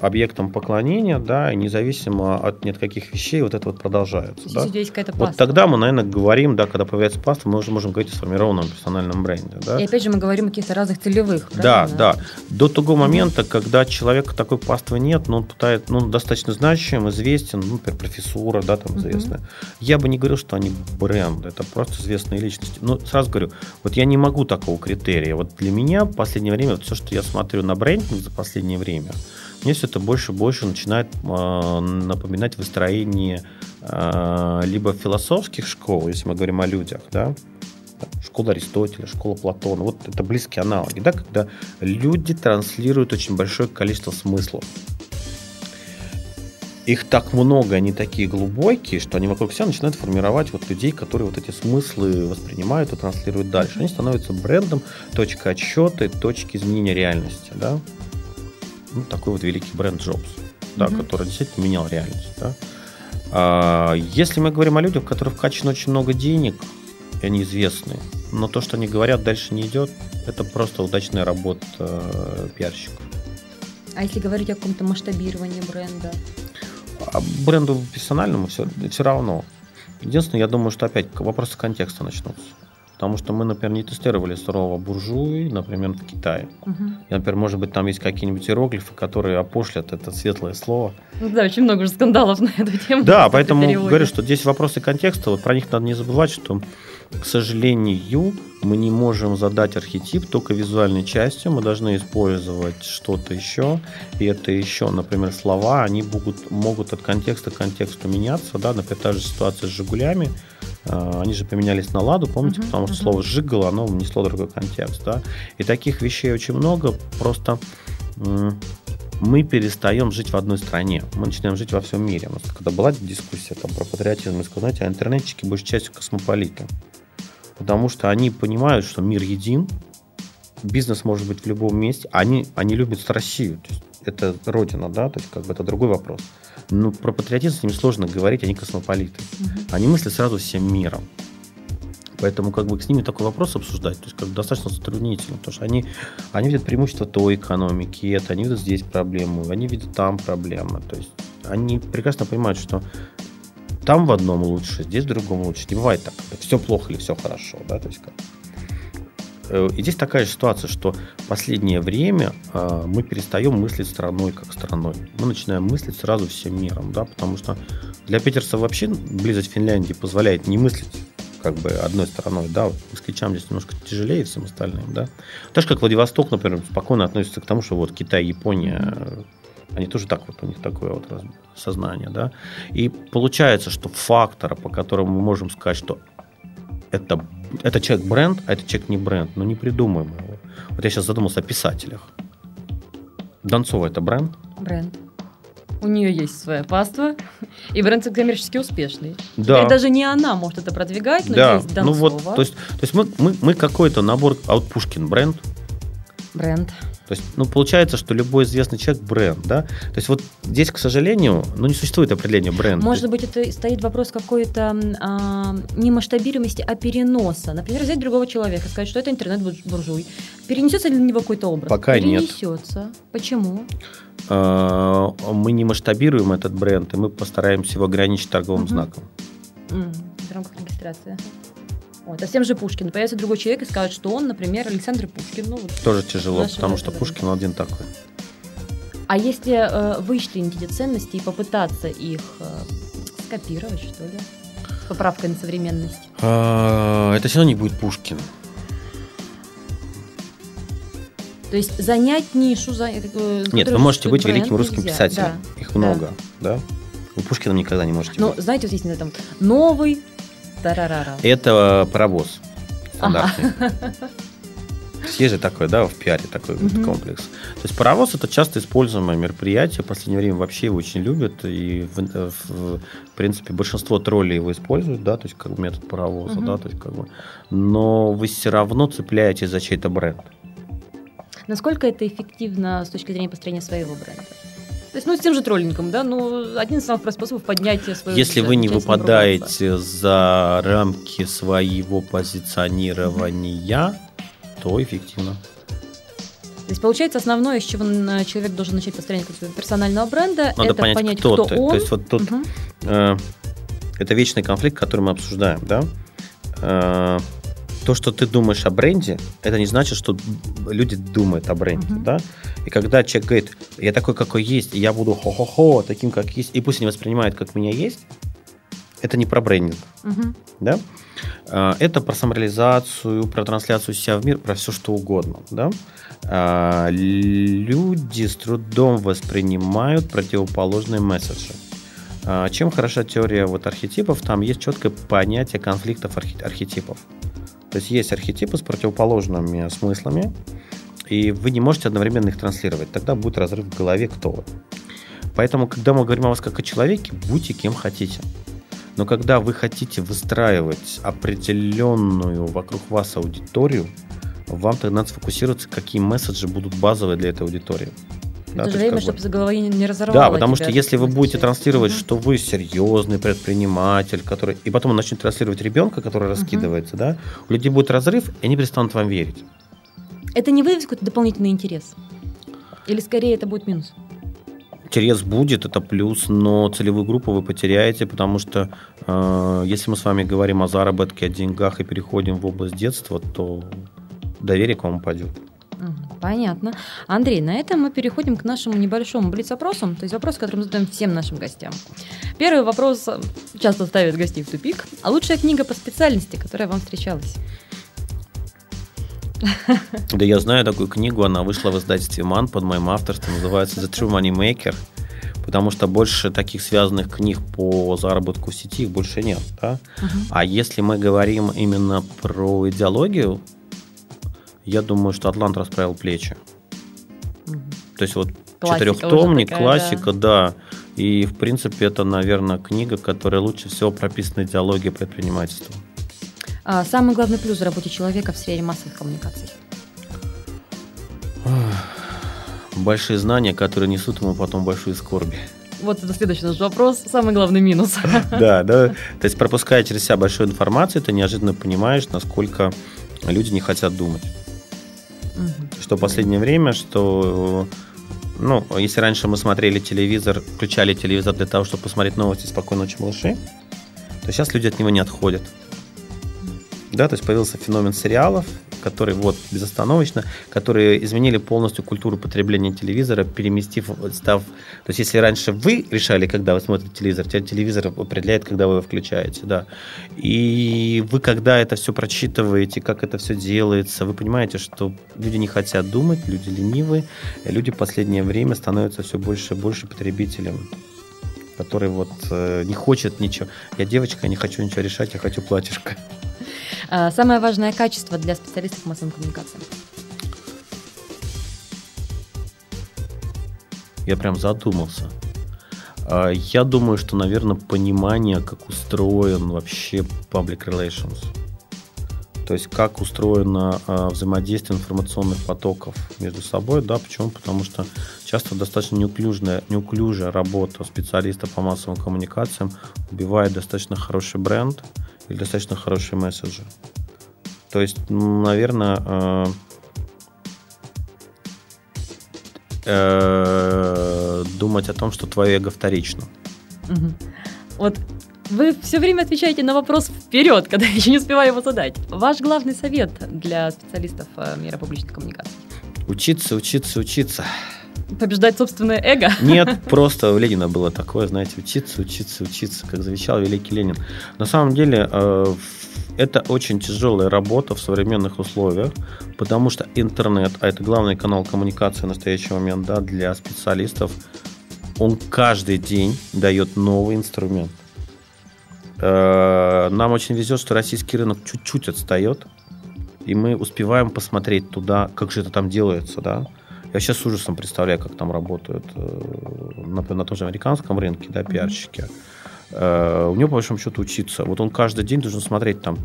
объектом поклонения, да, и независимо от нет каких вещей вот это вот продолжается. Да? какая-то Вот тогда мы, наверное, говорим, да, когда появляется паста, мы уже можем говорить о сформированном персональном бренде. Да? И опять же мы говорим о каких-то разных целевых. Да, правильно? да. До того момента, когда человека такой паствы нет, но он пытает, ну, он достаточно значим, известен, ну, например, профессура, да, там известная. Я бы не говорил, что они бренд, это просто известные личности. Но сразу говорю, вот я не могу такого критерия. Вот для меня в последнее время, вот все, что я смотрю на брендинг за последнее время, мне все это больше и больше начинает э, напоминать выстроение э, либо философских школ, если мы говорим о людях, да, школа Аристотеля, школа Платона. Вот это близкие аналоги, да, когда люди транслируют очень большое количество смыслов. Их так много, они такие глубокие, что они вокруг себя начинают формировать вот людей, которые вот эти смыслы воспринимают и транслируют дальше. Они становятся брендом, точка отсчета, и точки изменения реальности, да. Ну, такой вот великий бренд Джобс, да, Мгм. который действительно менял реальность, да. А, если мы говорим о людях, у которых вкачано очень много денег, и они известны, но то, что они говорят, дальше не идет, это просто удачная работа э, пиарщиков. А если говорить о каком-то масштабировании бренда? А бренду персональному все, все равно. Единственное, я думаю, что опять вопросы контекста начнутся. Потому что мы, например, не тестировали сурового буржуи, например, в Китае. Мгм. И, например, может быть, там есть какие-нибудь иероглифы, которые опошлят это светлое слово. Ну да, очень много уже скандалов на эту тему. Да, поэтому говорю, что здесь вопросы контекста, вот про них надо не забывать, что, к сожалению, мы не можем задать архетип только визуальной частью, мы должны использовать что-то еще, и это еще, например, слова, они могут, могут от контекста к контексту меняться, да, например, та же ситуация с «Жигулями», А, они же поменялись на ладу, помните, Мгм, потому что мгм. слово «сжигало», оно внесло другой контекст. Да? И таких вещей очень много, просто мы перестаем жить в одной стране, мы начинаем жить во всем мире. У нас когда была дискуссия там, про патриотизм, мы сказали, знаете, а интернетчики большей частью космополиты. Потому что они понимают, что мир един, бизнес может быть в любом месте. Они, они любят Россию. То есть это родина, да, то есть как бы это другой вопрос. Но про патриотизм с ними сложно говорить, они космополиты. Мгм. Они мыслят сразу всем миром. Поэтому как бы с ними такой вопрос обсуждать, то есть как бы достаточно затруднительно, потому что они, они видят преимущество той экономики, это, они видят здесь проблему, они видят там проблемы. То есть они прекрасно понимают, что там в одном лучше, здесь в другом лучше. Не бывает так, все плохо или все хорошо, да, то есть как. Э, И здесь такая же ситуация, что в последнее время э, мы перестаем мыслить страной как страной. Мы начинаем мыслить сразу всем миром, да, потому что для питерцев вообще близость Финляндии позволяет не мыслить как бы одной стороной, да, вот москвичам здесь немножко тяжелее всем остальным, да. Так же, как Владивосток, например, спокойно относится к тому, что вот Китай, Япония, они тоже так вот, у них такое вот сознание, да. И получается, что фактора, по которому мы можем сказать, что это, это человек бренд, а это человек не бренд, но не придумаем его. Вот я сейчас задумался о писателях. Донцова это бренд? Бренд. У нее есть своя паства, и бренд коммерчески успешный. Да. И даже не она может это продвигать, но да, есть ну Донцова. вот, то есть, то есть мы, мы, мы какой-то набор, а вот Пушкин бренд, Бренд. То есть, ну, получается, что любой известный человек бренд, да? То есть, вот здесь, к сожалению, ну, не существует определения бренда. Может быть, это стоит вопрос какой-то а, не масштабируемости, а переноса. Например, взять другого человека, сказать, что это интернет-буржуй. Перенесется ли на него какой-то образ? Пока нет. Перенесется. Почему? А, мы не масштабируем этот бренд, и мы постараемся его ограничить торговым знаком. В рамках регистрации. Вот. А с тем же Пушкин. Появится другой человек и скажет, что он, например, Александр Пушкин. Ну, вот. Тоже тяжело, потому что Пушкин один такой. А если э, вычленить эти ценности и попытаться их э, скопировать, что ли? С поправкой на современность. А, Это все равно не будет Пушкин. То есть занять нишу... За, э, Нет, которую вы можете быть великим русским нельзя. писателем. Да. Их много, да? Вы Пушкиным никогда не можете быть. знаете, вот есть на этом новый тарарара. Это паровоз Ага. стандартный. Есть же такой, да, в пиаре такой вот Мгм. комплекс. То есть паровоз это часто используемое мероприятие. В последнее время вообще его очень любят. И в, в- в принципе большинство троллей его используют, да, то есть как метод паровоза, Мгм. да, то есть как бы. Но вы все равно цепляетесь за чей-то бренд. Насколько это эффективно с точки зрения построения своего бренда? То есть, ну, с тем же троллингом, да, ну, один из самых простых способов поднятия своего Если вы не выпадаете за рамки своего позиционирования, то эффективно. То есть, получается, основное, с чего человек должен начать построение какого-то персонального бренда, Надо это понять, кто, ты. он. То есть вот тут Мгм. э, это вечный конфликт, который мы обсуждаем, да? Э, то, что ты думаешь о бренде, это не значит, что люди думают о бренде, Мгм. да? И когда человек говорит, я такой, какой есть, и я буду хо-хо-хо, таким, как есть, и пусть они воспринимают, как меня есть, это не про брендинг, Мгм. да? Э, Это про самореализацию, про трансляцию себя в мир, про все что угодно, да? Э, Люди с трудом воспринимают противоположные месседжи. А, Чем хороша теория вот архетипов? Там есть четкое понятие конфликтов архетипов. То есть есть архетипы с противоположными смыслами, и вы не можете одновременно их транслировать. Тогда будет разрыв в голове, кто вы. Поэтому, когда мы говорим о вас как о человеке, будьте кем хотите. Но когда вы хотите выстраивать определенную вокруг вас аудиторию, вам тогда надо сфокусироваться, какие месседжи будут базовые для этой аудитории. В Да, то же время, бы- чтобы за головой не- разорвало да, потому тебя что если вы будете транслировать, Мгм. что вы серьезный предприниматель, который, и потом он начнет транслировать ребенка, который раскидывается, да, у людей будет разрыв, и они перестанут вам верить. Это не вызовет какой-то дополнительный интерес? Или скорее это будет минус? Интерес будет, это плюс, но целевую группу вы потеряете, потому что э, если мы с вами говорим о заработке, о деньгах и переходим в область детства, то доверие к вам упадет. Понятно. Андрей, на этом мы переходим к нашему небольшому блиц-опросу, то есть вопрос, который мы задаем всем нашим гостям. Первый вопрос часто ставит гостей в тупик. А лучшая книга по специальности, которая вам встречалась? Да я знаю такую книгу, она вышла в издательстве МАН под моим авторством, называется The True Money Maker. потому что больше таких связанных книг по заработку в сети их больше нет. Да? Угу. А если мы говорим именно про идеологию, я думаю, что Атлант расправил плечи. Угу. То есть вот классика четырехтомник, такая, классика, да. да. И, в принципе, это, наверное, книга, которая лучше всего прописана идеология предпринимательства. А самый главный плюс в работе человека в сфере массовых коммуникаций? Большие знания, которые несут ему потом большую скорби. Вот это следующий наш вопрос. Самый главный минус. Да, да. То есть, пропуская через себя большую информацию, ты неожиданно понимаешь, насколько люди не хотят думать. Что в последнее время, что ну, если раньше мы смотрели телевизор, включали телевизор для того, чтобы посмотреть новости «Спокойной ночи, малыши», то сейчас люди от него не отходят. Да, то есть появился феномен сериалов, которые вот безостановочно, которые изменили полностью культуру потребления телевизора, переместив, став... То есть если раньше вы решали, когда вы смотрите телевизор, теперь телевизор определяет, когда вы его включаете, да. И вы, когда это все прочитываете, как это все делается, вы понимаете, что люди не хотят думать, люди ленивые, люди в последнее время становятся все больше и больше потребителем который вот э, не хочет ничего. Я девочка, я не хочу ничего решать, я хочу платьишко. А, самое важное качество для специалистов массовой коммуникации? Я прям задумался. А, я думаю, что, наверное, понимание, как устроен вообще public relations. То есть как устроено а, взаимодействие информационных потоков между собой, да, почему? Потому что часто достаточно неуклюжная, неуклюжая работа специалиста по массовым коммуникациям убивает достаточно хороший бренд, или достаточно хорошие месседжи. То есть, наверное, э, э, думать о том, что твое эго вторично. Угу. Вот вы все время отвечаете на вопрос вперед, когда я еще не успеваю его задать. Ваш главный совет для специалистов э, мира публичной коммуникации? Учиться, учиться, учиться. Побеждать собственное эго? Нет, просто у Ленина было такое, знаете, учиться, учиться, учиться, как завещал великий Ленин. На самом деле, э, это очень тяжелая работа в современных условиях, потому что интернет, а это главный канал коммуникации в настоящий момент да, для специалистов, он каждый день дает новый инструмент. Э, нам очень везет, что российский рынок чуть-чуть отстает, и мы успеваем посмотреть туда, как же это там делается, да. Я сейчас с ужасом представляю, как там работают, э, например, на том же американском рынке, да, пиарщики. Э, у него, по большому счету, учиться. Вот он каждый день должен смотреть там,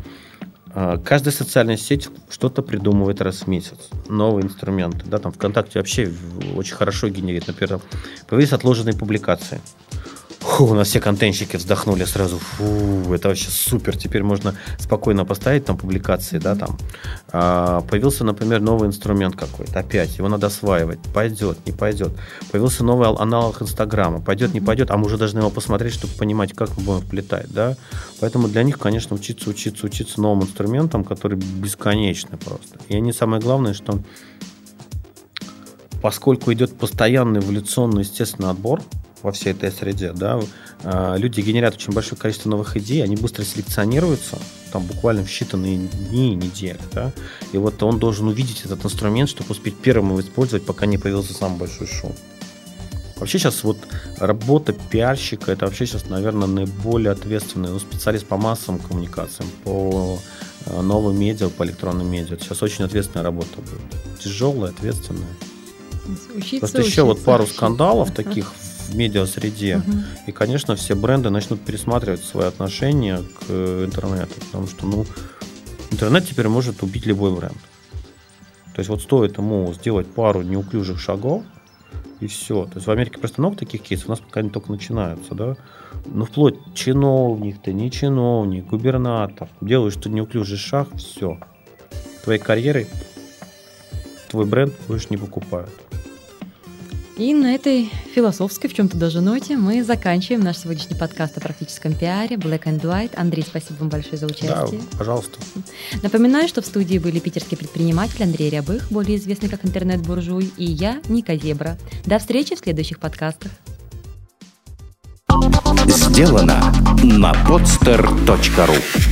э, каждая социальная сеть что-то придумывает раз в месяц. Новые инструменты. Да, там ВКонтакте вообще очень хорошо генерит. Например, появились отложенные публикации. Фу, у нас все контентщики вздохнули сразу. Фу, это вообще супер. Теперь можно спокойно поставить там публикации, да, там. А, появился, например, новый инструмент какой-то. Опять, его надо осваивать. Пойдет, не пойдет. Появился новый аналог Инстаграма. Пойдет, не пойдет, а мы уже должны его посмотреть, чтобы понимать, как мы будем вплетать, да. Поэтому для них, конечно, учиться, учиться, учиться новым инструментам, которые бесконечны просто. И они самое главное, что поскольку идет постоянный эволюционный, естественный отбор, во всей этой среде, да, а, люди генерят очень большое количество новых идей, они быстро селекционируются, там буквально в считанные дни и недели, да, и вот он должен увидеть этот инструмент, чтобы успеть первым его использовать, пока не появился самый большой шум. Вообще сейчас вот работа пиарщика, это вообще сейчас, наверное, наиболее ответственный ну, специалист по массовым коммуникациям, по а, новым медиа, по электронным медиа. Это сейчас очень ответственная работа будет. Тяжелая, ответственная. Учиться, Просто учиться, еще вот пару учиться. скандалов таких в медиа-среде. Угу. И, конечно, все бренды начнут пересматривать свои отношения к э, интернету, потому что, ну, интернет теперь может убить любой бренд. То есть вот стоит ему сделать пару неуклюжих шагов, и все. То есть в Америке просто много таких кейсов, у нас пока они только начинаются, да. Ну, вплоть чиновник ты, не чиновник, губернатор. Делаешь ты неуклюжий шаг, все. Твоей карьерой твой бренд больше не покупают. И на этой философской, в чем-то даже ноте, мы заканчиваем наш сегодняшний подкаст о практическом пиаре Black and White. Андрей, спасибо вам большое за участие. Да, пожалуйста. Напоминаю, что в студии были питерский предприниматель Андрей Рябых, более известный как интернет-буржуй, и я, Ника Зебра. До встречи в следующих подкастах. Сделано на podster.ru